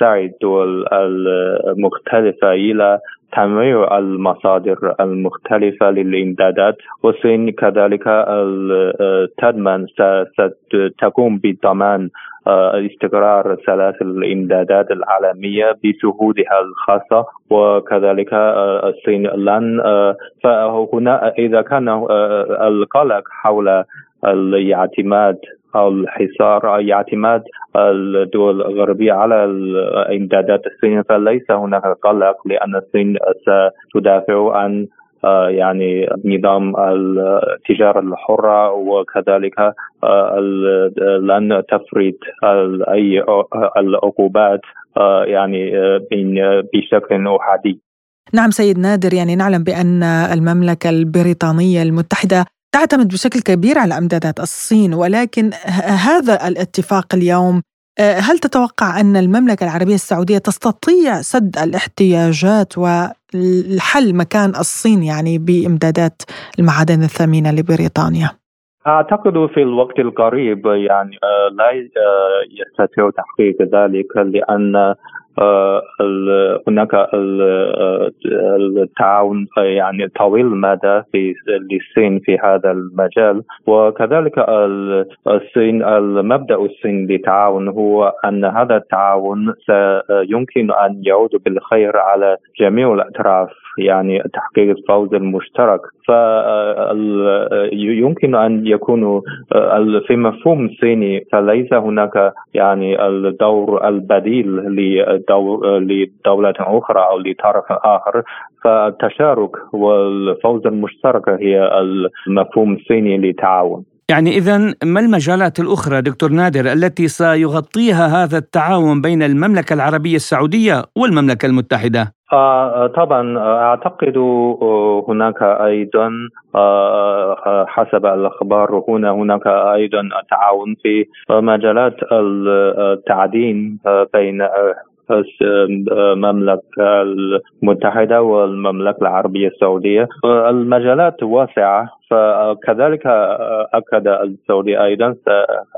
[SPEAKER 10] سعي الدول المختلفة إلى تنويع المصادر المختلفة للإمدادات. والصين كذلك تضمن ستقوم بضمان استقرار سلاسل الإمدادات العالمية بشهودها الخاصة. وكذلك الصين لن فهنا إذا كان القلق حول الاعتماد أو الحصار اعتماد الدول الغربية على الإمدادات الصينية فليس هناك قلق لأن الصين ستدافع عن يعني نظام التجارة الحرة وكذلك لن تفرض أي العقوبات يعني بشكل أحادي.
[SPEAKER 3] نعم سيد نادر يعني نعلم بأن المملكة البريطانية المتحدة تعتمد بشكل كبير على أمدادات الصين ولكن هذا الاتفاق اليوم هل تتوقع أن المملكة العربية السعودية تستطيع سد الاحتياجات والحل مكان الصين يعني بإمدادات المعادن الثمينة لبريطانيا؟
[SPEAKER 10] أعتقد في الوقت القريب يعني لا يستطيع تحقيق ذلك لأن هناك التعاون يعني طويل المدى في للصين في هذا المجال. وكذلك الصين المبدأ الصين للتعاون هو أن هذا التعاون يمكن أن يعود بالخير على جميع الأطراف يعني تحقيق الفوز المشترك. فيمكن أن يكون في مفهوم الصيني فليس هناك يعني الدور البديل لدولة أخرى أو لطرف آخر. فالتشارك والفوز المشترك هي المفهوم الصيني للتعاون.
[SPEAKER 2] يعني إذا ما المجالات الأخرى دكتور نادر التي سيغطيها هذا التعاون بين المملكة العربية السعودية والمملكة المتحدة؟
[SPEAKER 10] آه طبعا أعتقد هناك أيضا آه حسب الأخبار هنا هناك أيضا تعاون في مجالات التعدين بين المملكة المتحدة والمملكة العربية السعودية المجالات واسعة
[SPEAKER 8] فكذلك أكد السعودية أيضا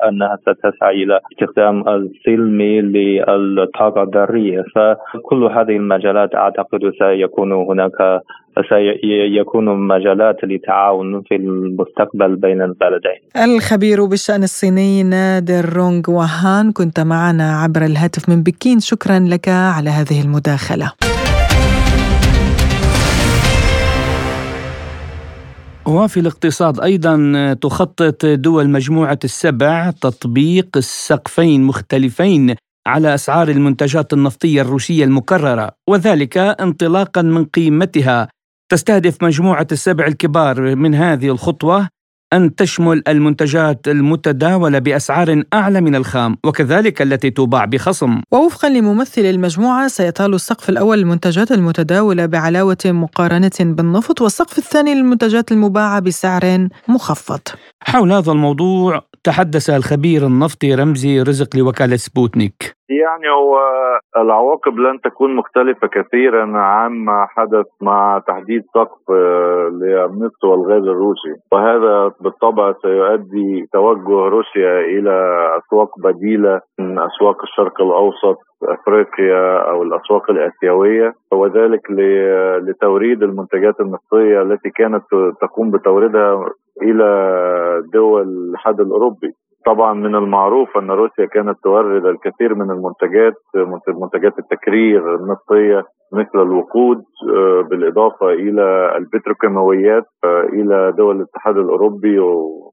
[SPEAKER 8] أنها ستسعى إلى استخدام السلمي للطاقة الذرية. فكل هذه المجالات أعتقد سيكون هناك سيكون مجالات لتعاون في المستقبل بين البلدين.
[SPEAKER 3] الخبير بالشأن الصيني نادر رونغ وهان كنت معنا عبر الهاتف من بكين. شكرا لك على هذه المداخلة.
[SPEAKER 2] وفي الاقتصاد أيضا تخطط دول مجموعة السبع تطبيق السقفين مختلفين على أسعار المنتجات النفطية الروسية المكررة وذلك انطلاقا من قيمتها. تستهدف مجموعة السبع الكبار من هذه الخطوة أن تشمل المنتجات المتداولة بأسعار أعلى من الخام وكذلك التي تباع بخصم.
[SPEAKER 3] ووفقا لممثل المجموعة سيطال السقف الأول للمنتجات المتداولة بعلاوة مقارنة بالنفط والسقف الثاني للمنتجات المباعة بسعر مخفض.
[SPEAKER 2] حول هذا الموضوع تحدث الخبير النفطي رمزي رزق لوكالة سبوتنيك.
[SPEAKER 11] يعني هو العواقب لن تكون مختلفة كثيرا عما حدث مع تحديد سقف آه، للنفط والغاز الروسي. وهذا بالطبع سيؤدي توجه روسيا إلى أسواق بديلة من أسواق الشرق الأوسط أفريقيا أو الأسواق الآسيوية وذلك لتوريد المنتجات النفطية التي كانت تقوم بتوريدها إلى دول الاتحاد الأوروبي. طبعا من المعروف أن روسيا كانت تورد الكثير من المنتجات منتجات التكرير النفطيه مثل الوقود آه، بالإضافة إلى البتروكيماويات آه، إلى دول الاتحاد الأوروبي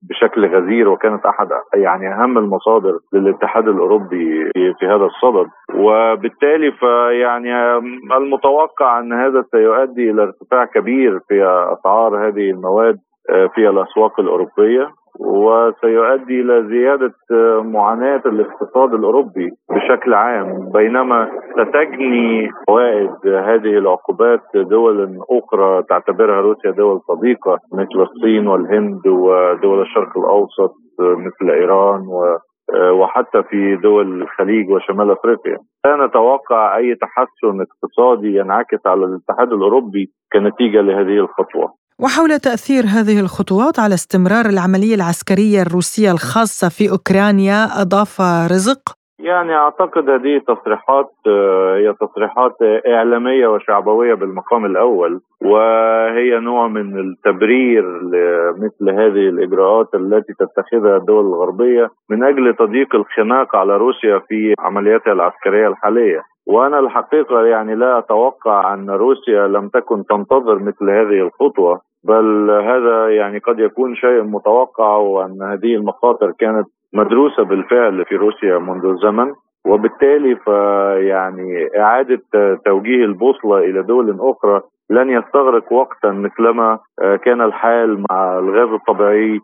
[SPEAKER 11] بشكل غزير وكانت أحد يعني أهم المصادر للاتحاد الأوروبي في هذا الصدد. وبالتالي فيعني المتوقع أن هذا سيؤدي إلى ارتفاع كبير في أسعار هذه المواد آه، في الأسواق الأوروبية. وسيؤدي إلى زيادة آه، معاناة الاقتصاد الأوروبي بشكل عام بينما ستجني فوائد هذه العقوبات دول أخرى تعتبرها روسيا دول صديقة مثل الصين والهند ودول الشرق الأوسط آه، مثل إيران و وحتى في دول الخليج وشمال أفريقيا. لا نتوقع أي تحسن اقتصادي ينعكس على الاتحاد الأوروبي كنتيجة لهذه الخطوة.
[SPEAKER 3] وحول تأثير هذه الخطوات على استمرار العملية العسكرية الروسية الخاصة في أوكرانيا أضاف رزق؟
[SPEAKER 11] يعني أعتقد هذه تصريحات آه، هي تصريحات إعلامية وشعبوية بالمقام الأول وهي نوع من التبرير لمثل هذه الإجراءات التي تتخذها الدول الغربية من أجل تضييق الخناق على روسيا في عملياتها العسكرية الحالية. وأنا الحقيقة يعني لا أتوقع أن روسيا لم تكن تنتظر مثل هذه الخطوة. بل هذا يعني قد يكون شيء متوقع وأن هذه المخاطر كانت مدروسة بالفعل في روسيا منذ زمن وبالتالي فيعني إعادة توجيه البوصلة إلى دول أخرى لن يستغرق وقتا مثلما كان الحال مع الغاز الطبيعي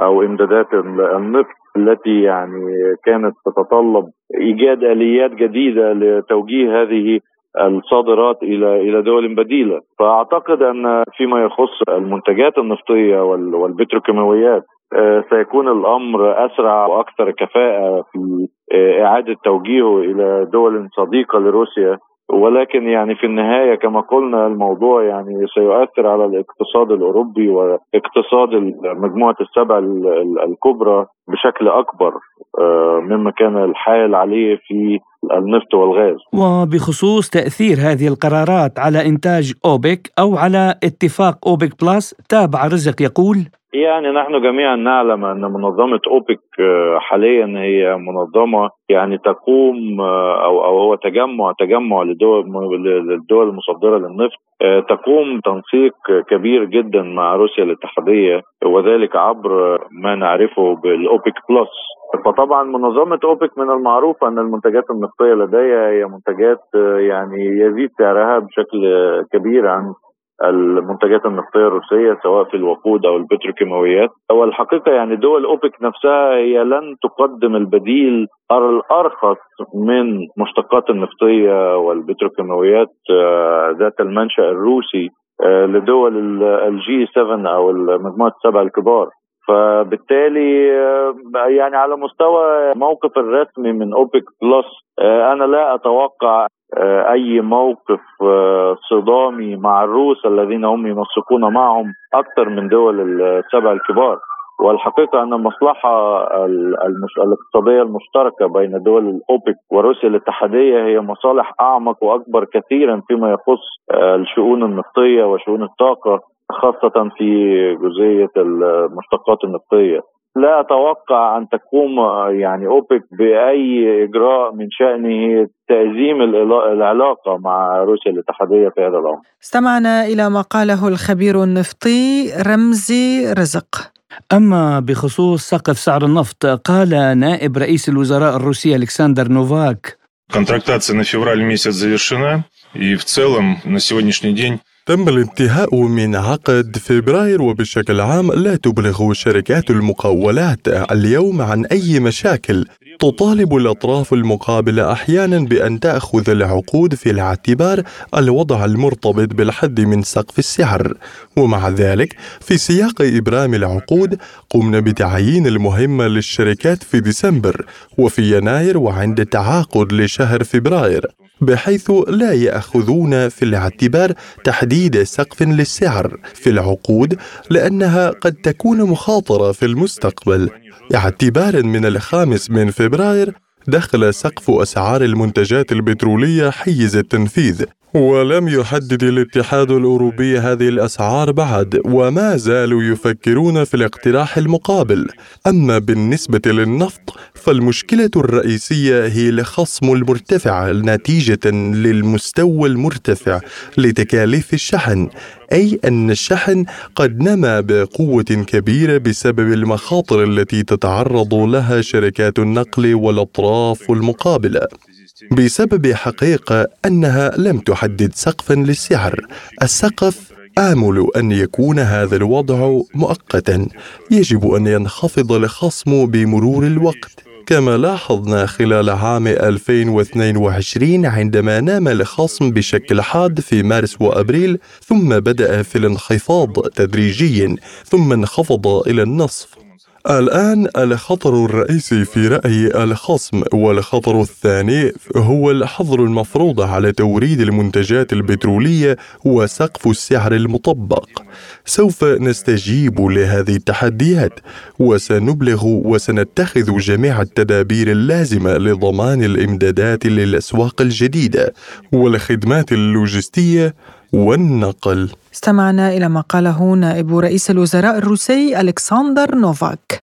[SPEAKER 11] أو إمدادات النفط التي يعني كانت تتطلب إيجاد آليات جديدة لتوجيه هذه الصادرات إلى إلى دول بديلة، فأعتقد أن فيما يخص المنتجات النفطية والبتروكيماويات آه، سيكون الأمر أسرع وأكثر كفاءة في آه، إعادة توجيهه إلى دول صديقة لروسيا. ولكن يعني في النهاية كما قلنا الموضوع يعني سيؤثر على الاقتصاد الأوروبي واقتصاد مجموعة السبع الكبرى. بشكل أكبر آه، مما كان الحال عليه في النفط والغاز.
[SPEAKER 2] وبخصوص تأثير هذه القرارات على إنتاج أوبك أو على اتفاق أوبك بلس تابع رزق يقول
[SPEAKER 11] يعني نحن جميعا نعلم أن منظمة أوبك آه، حاليا هي منظمة يعني تقوم آه، أو أو هو تجمع تجمع لدول للدول المصدرة للنفط تقوم تنسيق كبير جدا مع روسيا الاتحادية وذلك عبر ما نعرفه بالأوبك بلس. فطبعا منظمة أوبك من المعروف أن المنتجات النفطيه لديها هي منتجات يعني يزيد سعرها بشكل كبير عن المنتجات النفطيه الروسية سواء في الوقود أو البتروكيماويات. والحقيقة يعني دول أوبك نفسها هي لن تقدم البديل الأرخص من مشتقات النفطيه والبتروكيماويات آه، ذات المنشأ الروسي آه، لدول ال G 7 أو مجموعه السبع الكبار. فبالتالي آه، يعني على مستوى موقف الرسمي من اوبك بلس آه، أنا لا أتوقع آه، أي موقف صدامي مع الروس الذين هم ينسقون معهم أكثر من دول السبع الكبار. والحقيقة أن المصلحة المش... الاقتصادية المشتركة بين دول الأوبك وروسيا الاتحادية هي مصالح أعمق وأكبر كثيرا فيما يخص الشؤون النفطية وشؤون الطاقة. خاصة في جزئية المشتقات النفطية لا أتوقع أن تقوم يعني أوبك بأي إجراء من شأنه تعزيم العلاقة مع روسيا الاتحادية في هذا الأمر
[SPEAKER 3] استمعنا إلى ما قاله الخبير النفطي رمزي رزق
[SPEAKER 2] أما بخصوص سقف سعر النفط قال نائب رئيس الوزراء الروسي ألكسندر نوفاك
[SPEAKER 12] Контрактация на февраль месяц завершена, и в целом на сегодняшний день
[SPEAKER 4] تم الانتهاء من عقد فبراير وبشكل عام لا تبلغ شركات المقاولات اليوم عن أي مشاكل. تطالب الأطراف المقابلة أحيانا بأن تأخذ العقود في الاعتبار الوضع المرتبط بالحد من سقف السعر ومع ذلك في سياق إبرام العقود قمنا بتعيين المهمة للشركات في ديسمبر وفي يناير وعند التعاقد لشهر فبراير بحيث لا يأخذون في الاعتبار تحديد سقف للسعر في العقود لأنها قد تكون مخاطرة في المستقبل. اعتبارا من الخامس من فبراير دخل سقف أسعار المنتجات البترولية حيز التنفيذ ولم يحدد الاتحاد الأوروبي هذه الأسعار بعد وما زالوا يفكرون في الاقتراح المقابل. أما بالنسبة للنفط فالمشكلة الرئيسية هي الخصم المرتفع نتيجة للمستوى المرتفع لتكاليف الشحن أي أن الشحن قد نما بقوة كبيرة بسبب المخاطر التي تتعرض لها شركات النقل والاطراف المقابلة بسبب حقيقة أنها لم تحدد سقفا للسعر. السقف آمل أن يكون هذا الوضع مؤقتا. يجب أن ينخفض الخصم بمرور الوقت. كما لاحظنا خلال عام 2022 عندما نام الخصم بشكل حاد في مارس وأبريل ثم بدأ في الانخفاض تدريجيا ثم انخفض إلى النصف. الآن الخطر الرئيسي في رأي الخصم والخطر الثاني هو الحظر المفروض على توريد المنتجات البترولية وسقف السعر المطبق. سوف نستجيب لهذه التحديات وسنبلغ وسنتخذ جميع التدابير اللازمة لضمان الإمدادات للأسواق الجديدة والخدمات اللوجستية والنقل
[SPEAKER 3] استمعنا إلى ما قاله نائب رئيس الوزراء الروسي ألكسندر نوفاك.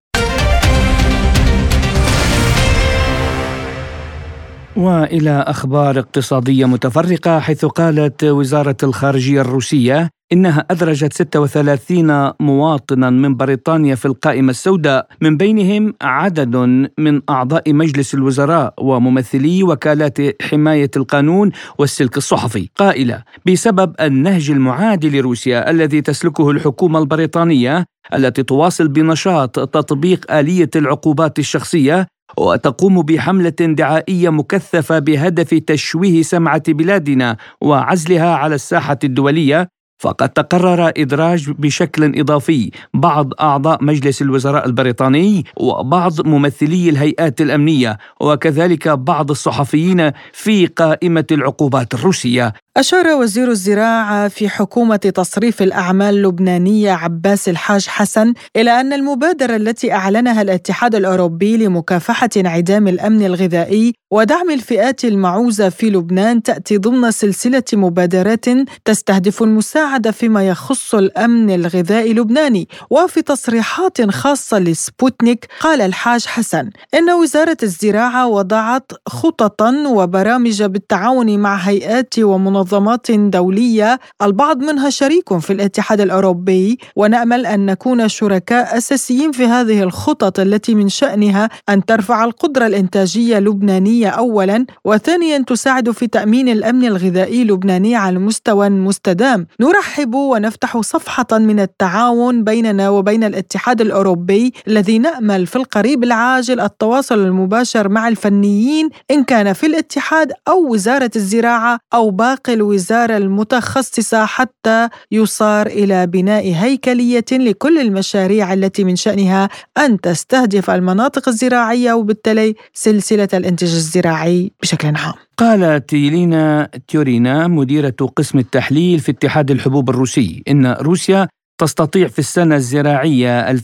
[SPEAKER 2] وإلى أخبار اقتصادية متفرقة حيث قالت وزارة الخارجية الروسية إنها أدرجت 36 مواطنا من بريطانيا في القائمة السوداء. من بينهم عدد من أعضاء مجلس الوزراء وممثلي وكالات حماية القانون والسلك الصحفي. قائلة بسبب النهج المعادي لروسيا الذي تسلكه الحكومة البريطانية التي تواصل بنشاط تطبيق آلية العقوبات الشخصية وتقوم بحملة دعائية مكثفة بهدف تشويه سمعة بلادنا وعزلها على الساحة الدولية فقد تقرر إدراج بشكل إضافي بعض أعضاء مجلس الوزراء البريطاني وبعض ممثلي الهيئات الأمنية وكذلك بعض الصحفيين في قائمة العقوبات الروسية.
[SPEAKER 3] أشار وزير الزراعة في حكومة تصريف الأعمال اللبنانية عباس الحاج حسن إلى أن المبادرة التي أعلنها الاتحاد الأوروبي لمكافحة انعدام الأمن الغذائي ودعم الفئات المعوزة في لبنان تأتي ضمن سلسلة مبادرات تستهدف المساعدة فيما يخص الأمن الغذائي اللبناني وفي تصريحات خاصة لسبوتنيك قال الحاج حسن إن وزارة الزراعة وضعت خططا وبرامج بالتعاون مع هيئات ومنظمات منظمات دولية البعض منها شريك في الاتحاد الأوروبي. ونأمل أن نكون شركاء أساسيين في هذه الخطط التي من شأنها أن ترفع القدرة الإنتاجية اللبنانية أولا وثانيا تساعد في تأمين الأمن الغذائي اللبناني على مستوى مستدام. نرحب ونفتح صفحة من التعاون بيننا وبين الاتحاد الأوروبي الذي نأمل في القريب العاجل التواصل المباشر مع الفنيين إن كان في الاتحاد أو وزارة الزراعة أو باقي الوزارة المتخصصة حتى يصار إلى بناء هيكلية لكل المشاريع التي من شأنها أن تستهدف المناطق الزراعية وبالتالي سلسلة الإنتاج الزراعي بشكل عام.
[SPEAKER 2] قالت يلينا تيورينا مديرة قسم التحليل في اتحاد الحبوب الروسي إن روسيا تستطيع في السنة الزراعية 2022-2023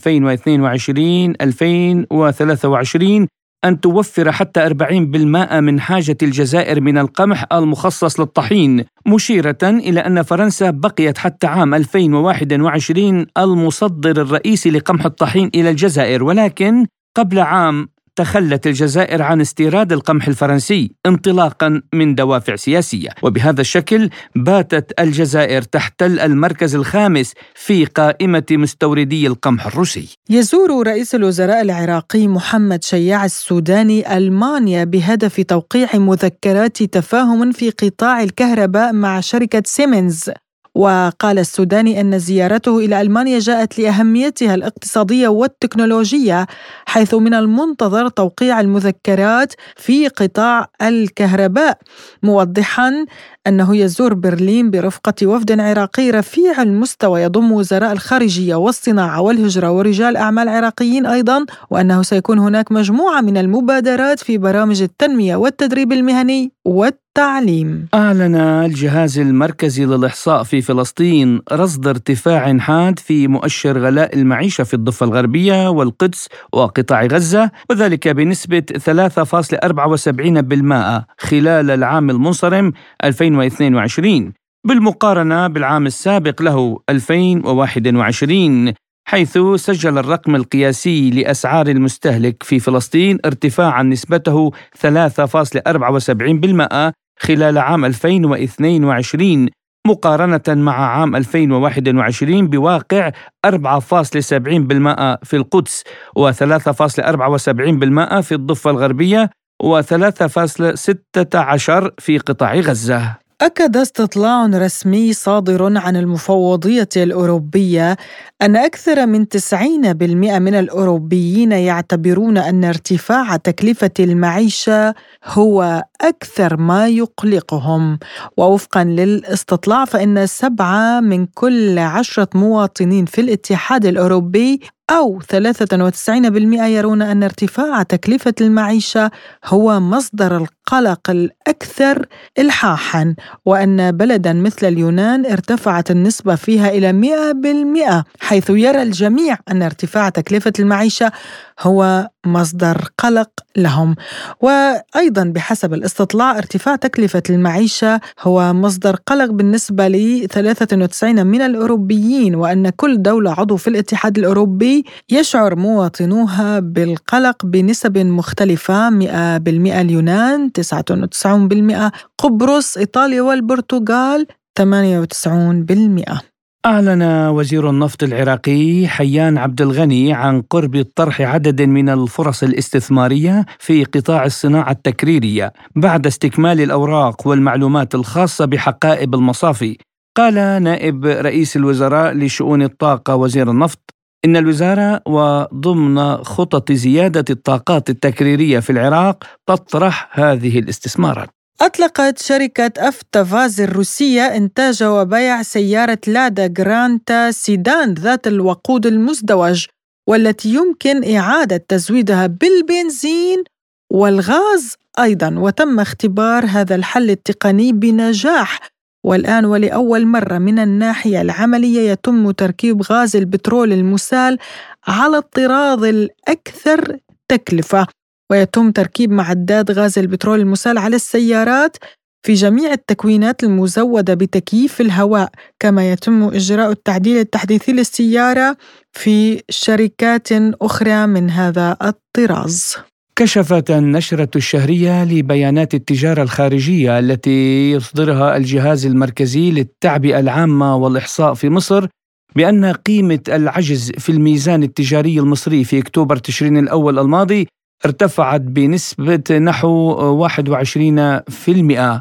[SPEAKER 2] أن توفر حتى 40% من حاجة الجزائر من القمح المخصص للطحين مشيرة إلى أن فرنسا بقيت حتى عام 2021 المصدر الرئيسي لقمح الطحين إلى الجزائر ولكن قبل عام تخلت الجزائر عن استيراد القمح الفرنسي انطلاقا من دوافع سياسية، وبهذا الشكل باتت الجزائر تحتل المركز الخامس في قائمة مستوردي القمح الروسي.
[SPEAKER 3] يزور رئيس الوزراء العراقي محمد شياع السوداني ألمانيا بهدف توقيع مذكرات تفاهم في قطاع الكهرباء مع شركة سيمنز وقال السوداني إن زيارته إلى ألمانيا جاءت لأهميتها الاقتصادية والتكنولوجية حيث من المنتظر توقيع المذكرات في قطاع الكهرباء موضحا أنه يزور برلين برفقة وفد عراقي رفيع المستوى يضم وزراء الخارجية والصناعة والهجرة ورجال أعمال عراقيين أيضا وأنه سيكون هناك مجموعة من المبادرات في برامج التنمية والتدريب المهني والتدريب التعليم.
[SPEAKER 2] أعلن الجهاز المركزي للإحصاء في فلسطين رصد ارتفاع حاد في مؤشر غلاء المعيشة في الضفة الغربية والقدس وقطاع غزة وذلك بنسبة 3.74% خلال العام المنصرم 2022 بالمقارنة بالعام السابق له 2021 حيث سجل الرقم القياسي لأسعار المستهلك في فلسطين ارتفاعا نسبته 3.74% خلال عام 2022 مقارنة مع عام 2021 بواقع 4.70% في القدس و3.74% في الضفة الغربية و3.16 في قطاع غزة.
[SPEAKER 3] أكد استطلاع رسمي صادر عن المفوضية الأوروبية أن أكثر من 90% من الأوروبيين يعتبرون أن ارتفاع تكلفة المعيشة هو أكثر ما يقلقهم. ووفقا للاستطلاع فإن سبعة من كل عشرة مواطنين في الاتحاد الأوروبي أو 93% يرون أن ارتفاع تكلفة المعيشة هو مصدر القلق الأكثر إلحاحا وأن بلدا مثل اليونان ارتفعت النسبة فيها إلى 100% حيث يرى الجميع أن ارتفاع تكلفة المعيشة هو مصدر قلق لهم. وأيضا بحسب الاستطلاع ارتفاع تكلفة المعيشة هو مصدر قلق بالنسبة ل 93 من الأوروبيين وأن كل دولة عضو في الاتحاد الأوروبي يشعر مواطنوها بالقلق بنسب مختلفة 100% اليونان 99% قبرص إيطاليا والبرتغال 98%
[SPEAKER 2] أعلن وزير النفط العراقي حيان عبد الغني عن قرب طرح عدد من الفرص الاستثمارية في قطاع الصناعة التكريرية بعد استكمال الأوراق والمعلومات الخاصة بحقائب المصافي. قال نائب رئيس الوزراء لشؤون الطاقة وزير النفط إن الوزارة وضمن خطط زيادة الطاقات التكريرية في العراق تطرح هذه الاستثمارات.
[SPEAKER 3] أطلقت شركة أفتافاز الروسية إنتاج وبيع سيارة لادا جرانتا سيدان ذات الوقود المزدوج والتي يمكن إعادة تزويدها بالبنزين والغاز أيضا. وتم اختبار هذا الحل التقني بنجاح والآن ولأول مرة من الناحية العملية يتم تركيب غاز البترول المسال على الطراز الأكثر تكلفة. ويتم تركيب معدات غاز البترول المسال على السيارات في جميع التكوينات المزودة بتكييف الهواء كما يتم إجراء التعديل التحديثي للسيارة في شركات أخرى من هذا الطراز.
[SPEAKER 2] كشفت النشرة الشهرية لبيانات التجارة الخارجية التي يصدرها الجهاز المركزي للتعبئة العامة والإحصاء في مصر بأن قيمة العجز في الميزان التجاري المصري في أكتوبر تشرين الأول الماضي ارتفعت بنسبة نحو 21%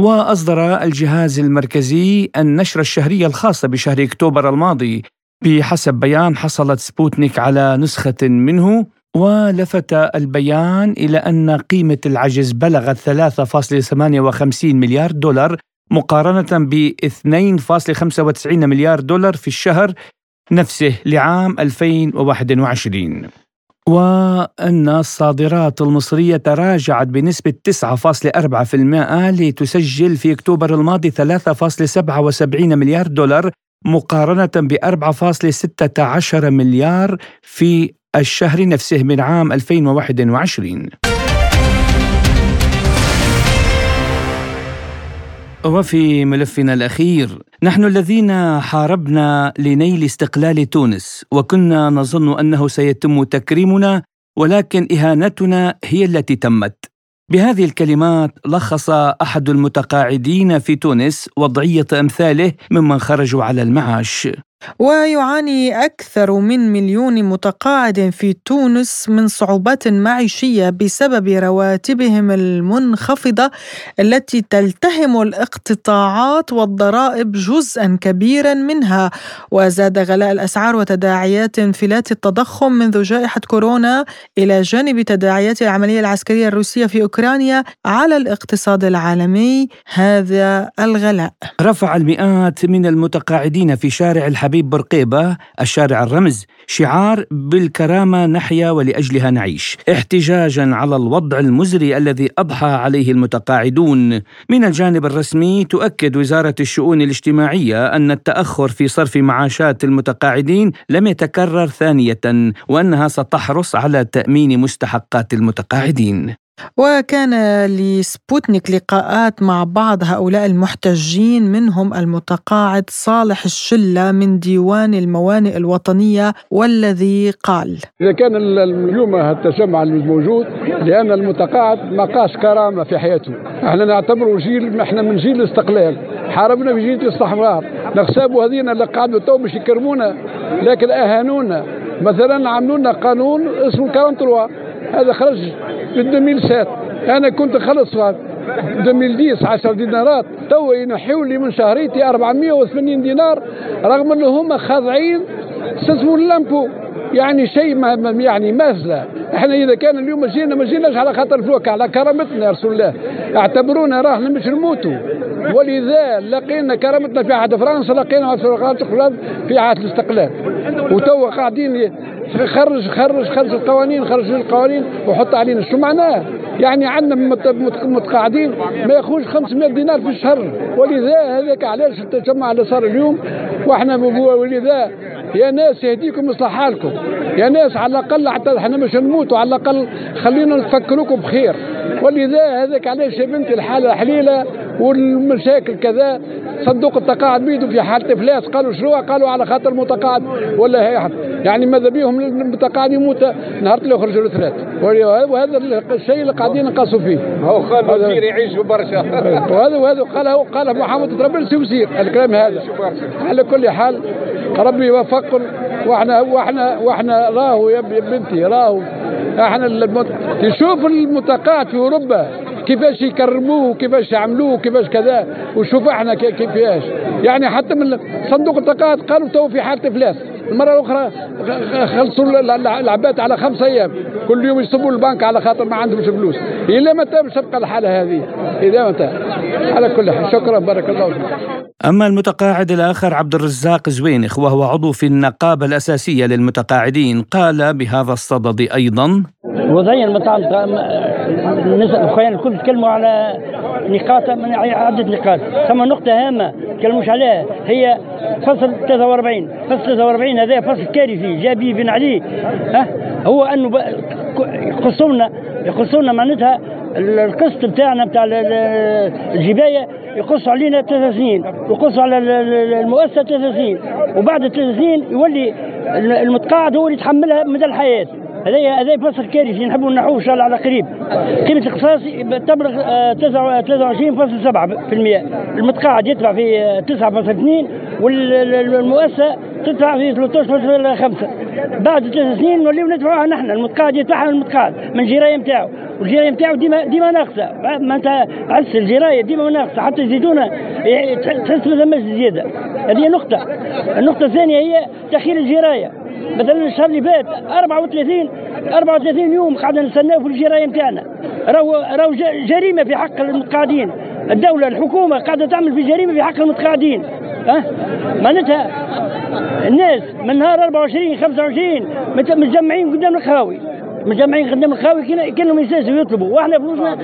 [SPEAKER 2] وأصدر الجهاز المركزي النشرة الشهرية الخاصة بشهر أكتوبر الماضي. بحسب بيان حصلت سبوتنيك على نسخة منه ولفت البيان إلى أن قيمة العجز بلغت 3.58 مليار دولار مقارنة ب 2.95 مليار دولار في الشهر نفسه لعام 2021 وأن الصادرات المصرية تراجعت بنسبة 9.4% لتسجل في أكتوبر الماضي 3.77 مليار دولار مقارنة ب 4.16 مليار في الشهر نفسه من عام 2021 وفي ملفنا الأخير نحن الذين حاربنا لنيل استقلال تونس وكنا نظن أنه سيتم تكريمنا ولكن إهانتنا هي التي تمت. بهذه الكلمات لخص أحد المتقاعدين في تونس وضعية أمثاله ممن خرجوا على المعاش.
[SPEAKER 3] ويعاني أكثر من مليون متقاعد في تونس من صعوبات معيشية بسبب رواتبهم المنخفضة التي تلتهم الاقتطاعات والضرائب جزءا كبيرا منها. وزاد غلاء الأسعار وتداعيات انفلات التضخم منذ جائحة كورونا إلى جانب تداعيات العملية العسكرية الروسية في أوكرانيا على الاقتصاد العالمي. هذا الغلاء.
[SPEAKER 2] رفع المئات من المتقاعدين في شارع الحبيب حبيب برقيبة الشارع الرمز شعار بالكرامة نحيا ولأجلها نعيش. احتجاجا على الوضع المزري الذي أضحى عليه المتقاعدون. من الجانب الرسمي تؤكد وزارة الشؤون الاجتماعية أن التأخر في صرف معاشات المتقاعدين لم يتكرر ثانية وأنها ستحرص على تأمين مستحقات المتقاعدين.
[SPEAKER 3] وكان لسبوتنيك لقاءات مع بعض هؤلاء المحتجين منهم المتقاعد صالح الشلة من ديوان الموانئ الوطنية والذي قال
[SPEAKER 13] إذا كان اليوم التجمع الموجود لأن المتقاعد ما لقاش كرامة في حياته. إحنا نعتبره جيل إحنا من جيل الاستقلال. حاربنا بجيل الاستعمار نحسبوا هذين اللي قعدوا تو باش يكرمونا لكن أهانونا. مثلا عملوا لنا قانون اسمه 43 هذا خرج في 2007 أنا كنت خلص في 2010 10 دينارات. تو ينحيوا لي من شهريتي 480 دينار رغم انه هم خاضعين استثمروا l'impôt؟ يعني شيء ما يعني مازلة. إحنا إذا كان اليوم جينا ما جيناش على خاطر الفلوك على كرامتنا يا رسول الله. اعتبرونا راهنا مش نموتوا. ولذا لقينا كرامتنا في عهد فرنسا لقينا في عهد الاستقلال. وتوا قاعدين خرج خرج خرج القوانين خرج القوانين وحط علينا. شو معناه؟ يعني عندنا متقاعدين. ما ياخوش 500 دينار في الشهر. ولذا هذاك علاش التجمع اللي صار اليوم؟ وإحنا ولذا يا ناس يهديكم يصلح حالكم يا ناس على الأقل حتى إحنا مش نموتوا على الأقل خلينا نفكروكم بخير. ولذا هذاك علاش يا بنتي الحالة حليلة والمشاكل كذا؟ صندوق التقاعد بيدو في حالة إفلاس. قالوا شنو؟ قالوا على خاطر المتقاعد ولا هي يعني ماذا بيهم المتقاعد يموت نهار اللي يخرجوا الثلاث وهذا الشيء اللي قاعدين نقصوا فيه.
[SPEAKER 14] هو خالد وزير يعيش برشا.
[SPEAKER 13] وهذا وهذا قال هو قال محمد ربي يصير الكلام هذا. على كل حال ربي يوفقكم. وإحنا وإحنا وإحنا راهو يا بنتي راهو. إحنا المت... تشوف المتقاعد في أوروبا. كيفاش يكرموه كيفاش يعملوه كيفاش كذا. وشوف إحنا كيفاش. يعني حتى من صندوق التقاعد قالوا تو في حالة إفلاس. المرة الأخرى خلصوا العباد على خمس أيام. كل يوم يصبوا البنك على خاطر ما عندهمش فلوس. إلى متى باش تبقى الحالة هذه. إلى متى على كل حال. شكرا. بارك الله فيك.
[SPEAKER 2] أما المتقاعد الآخر عبد الرزاق زوينخ وهو عضو في النقابة الأساسية للمتقاعدين قال بهذا الصدد أيضا
[SPEAKER 15] وضعيا المطاعم اخواننا الكل تكلموا على نقاط من عده نقاط. ثم نقطة هامة تكلموش عليها. هي فصل 43 فصل 43 هذا فصل كارثي. جابي بن علي. ها؟ هو أنه يقصونا يقصونا معناتها القسط بتاعنا بتاع الجباية يقصوا علينا ثلاث سنين. يقصوا على المؤسسة ثلاث سنين. وبعد ثلاث سنين يولي المتقاعد هو اللي يتحملها مدى الحياة. هذا هذا فصل كارثي نحبوا نحوه إن شاء الله على قريب. قيمة الاقتصاص تبلغ 23.7% آه، المتقاعد يدفع في 9.2 والمؤسسه تدفع في 13.5 بعد ثلاث سنين نوليو ندفعوها نحن. المتقاعد يدفعها المتقاعد من الجرايه نتاعو والجرايه نتاعو ديما ديما ناقصة. انت عس الجراية ديما ناقصة. حتى يزيدونا تحس ما ثماش زيادة. هذه نقطة. النقطة الثانية هي تأخير الجراية. مثلا الشهر اللي فات 34 34 يوم قعدنا نستناو في الجرايه نتاعنا راهو راهو جريمة في حق المتقاعدين. الدولة الحكومة قاعدة تعمل في جريمة في حق المتقاعدين. ها؟ معناتها الناس من نهار 24 25 متجمعين قدام الخاوي مجمعين قدام الخاوي كانهم يساسوا يطلبوا وإحنا فلوسنا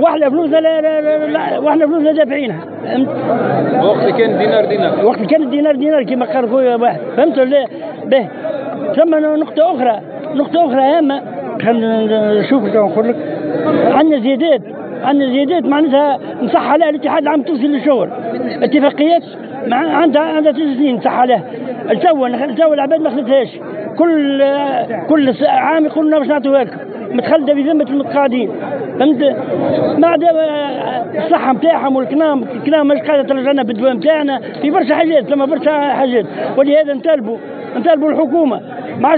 [SPEAKER 15] وإحنا فلوسنا لا لا لا, لا وإحنا فلوسنا دافعينها.
[SPEAKER 14] وقت كان دينار دينار.
[SPEAKER 15] وقت كان الدينار دينار كما قال خويا واحد. فهمت ولا به. ثم نقطة أخرى. نقطة أخرى هامة. خلينا نشوف نقول لك. عندنا زيادات. عندنا زيادات معناتها نصح عليها الاتحاد العام التونسي للشغل. اتفاقيات. مع عندها عندها ثلاث سنين نصح عليها التوا التوا العباد ما خذتهاش كل كل عام يقولوا باش نعطيوها متخلده في ذمة المتقاعدين. فهمت؟ بعد الصحة نتاعهم والكلام الكلام مش قاعدة ترجع لنا بالدواء نتاعنا في برشا حاجات ثم برشا حاجات. ولهذا نطالبوا نطالبوا الحكومة. مع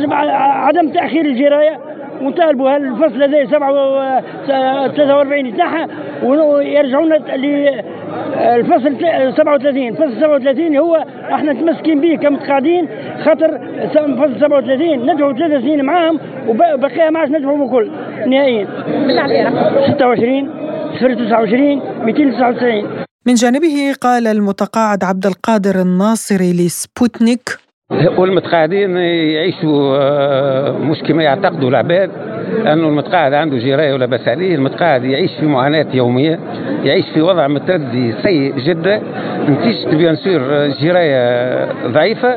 [SPEAKER 15] عدم تأخير الجراية ونطالبوا هالفصل هذا 43 يتنحى ويرجعونا الفصل 37 الفصل 37 هو إحنا متمسكين به كمتقاعدين خاطر فصل 37 ندفعوا ثلاث سنين معاهم وبقيها ما عادش ندفعوا بكل. نهائيا. 26 29 299
[SPEAKER 3] من جانبه قال المتقاعد عبد القادر الناصري لسبوتنيك
[SPEAKER 16] والمتقاعدين يعيشوا آه، مش كما يعتقدوا العباد انه المتقاعد عنده جرايه ولا بأس عليه. المتقاعد يعيش في معاناة يومية يعيش في وضع متردي سيء جدا. نتيجة bien sûr جرايه ضعيفة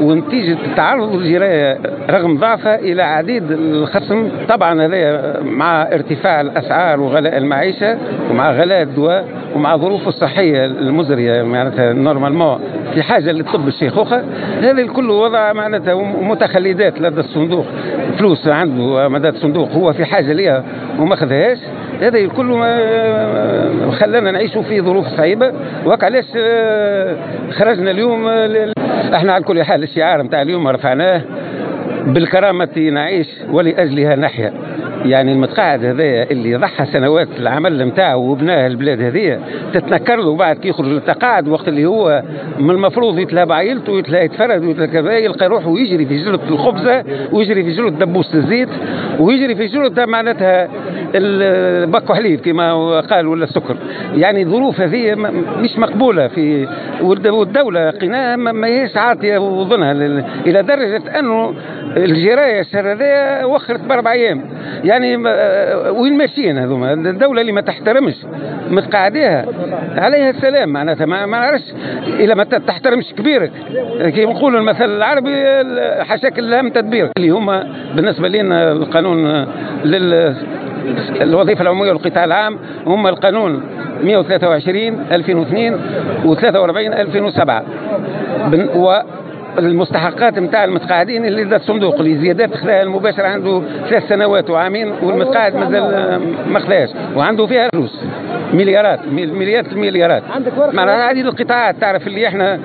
[SPEAKER 16] ونتيجة تعرض الجرايه رغم ضعفها إلى عديد الخصم. طبعا هذا مع ارتفاع الأسعار وغلاء المعيشة ومع غلاء الدواء ومع ظروفه الصحية المزرية معناتها normalement في حاجة للطب الشيخوخه هذا الكل وضع معناتها متخلدات لدى الصندوق. فلوس عنده مدى الصندوق. هو في حاجة ليها وما خذهاش. هذا الكل خلانا نعيشوا في ظروف صعيبة. وهك علاش آه، خرجنا اليوم آه، إحنا على كل حال الشعار نتاع اليوم رفعناه بالكرامة نعيش ولأجلها نحيا. يعني المتقاعد هذايا اللي ضحى سنوات العمل نتاعه وبناه البلاد هذيا تتنكر له بعد كي يخرج للتقاعد وقت اللي هو من المفروض يتلهى بعائلته يتلهى يتفرد ويتلهى كذا يلقى روحه ويجري في جرة الخبزة ويجري في جرة دبوس الزيت ويجري في جرة معناتها البك حليب كما قال ولا السكر. يعني ظروف هذه مش مقبولة في والدولة قناها ما هيش عاطية وظنها إلى درجة أنه الجراية الشهر هذا وخرت بأربع أيام. يعني وين ماشيين هذوما؟ الدولة اللي ما تحترمش متقاعديها. عليها السلام معناتها ما, ما نعرفش إلى ما تحترمش كبيرك. كي نقولوا المثل العربي حشاك الهم تدبيرك اللي هما بالنسبة لنا القانون لل الوظيفة العمومية والقطاع العام هم القانون 123 2002 و 43 2007 المستحقات نتاع المتقاعدين اللي لدى الصندوق اللي زيادات خلاها المباشرة عنده ثلاث سنوات وعامين والمتقاعد مازال ما خلاش. وعنده فيها فلوس. مليارات مليارات المليارات معناها هذه القطاعات تعرف اللي إحنا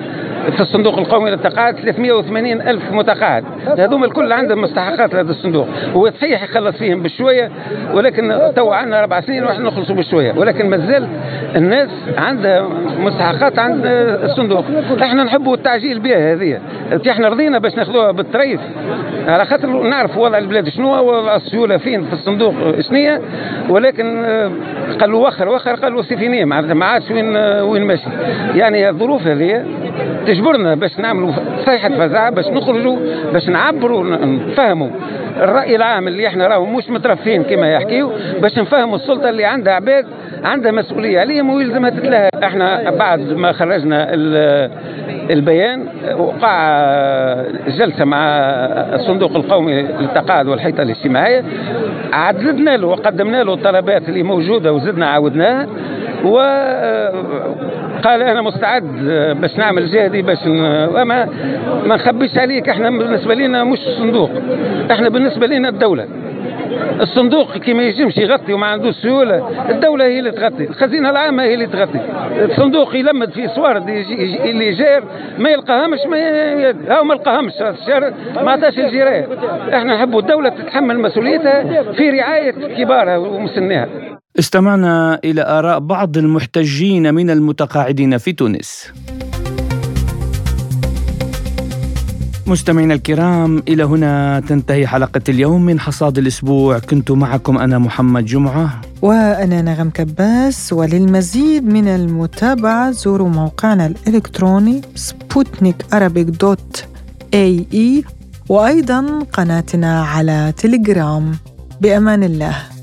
[SPEAKER 16] في الصندوق القومي للتقاعد 380 ألف متقاعد. هذوما الكل عندهم مستحقات لهذا الصندوق. هو صحيح يخلص فيهم بشوية ولكن تو عندنا أربع سنين ونحن نخلصوا بشوية. ولكن مازال الناس عندها مستحقات عند الصندوق. إحنا نحبوا التعجيل بها هذه. إحنا رضينا باش ناخذوها بالطريف. على خاطر نعرف وضع البلاد شنو وضع السيولة فين في الصندوق شنية ولكن قالوا وخر وخر قالوا سيفينية ما عادش وين وين ماشي. يعني الظروف هذه تجبرنا باش نعملوا صيحة فزاعة باش نخرجوا باش نعبروا نفهموا الرأي العام اللي إحنا راهو مش مترفين كما يحكيوا باش نفهموا السلطة اللي عندها عباد عندها مسؤولية عليهم ويلزمها تتلهى. إحنا بعد ما خرجنا البيان وقع جلسة مع الصندوق القومي للتقاعد والحيطة الاجتماعية. عددنا له وقدمنا له الطلبات اللي موجودة وزدنا عاودناها. وقال أنا مستعد باش نعمل جهدي باش وما ما نخبيش عليك. إحنا بالنسبة لنا مش الصندوق إحنا بالنسبة لنا الدولة. الصندوق كي ما يجمش يغطي وما عندوش سيوله الدولة هي اللي تغطي. الخزينة العامة هي اللي تغطي. الصندوق يلمد في صوارد اللي جار ما يلقاهمش ما هاو ما لقاهمش. الشهر ما عطاش الجيران. إحنا نحبوا الدولة تتحمل مسؤوليتها في رعاية كبارها ومسنيها
[SPEAKER 2] استمعنا إلى آراء بعض المحتجين من المتقاعدين في تونس. مستمعينا الكرام إلى هنا تنتهي حلقة اليوم من حصاد الأسبوع. كنت معكم أنا محمد جمعة.
[SPEAKER 3] وأنا نغم كباس. وللمزيد من المتابعة زوروا موقعنا الإلكتروني سبوتنيك dot ae وأيضا قناتنا على تليجرام. بأمان الله.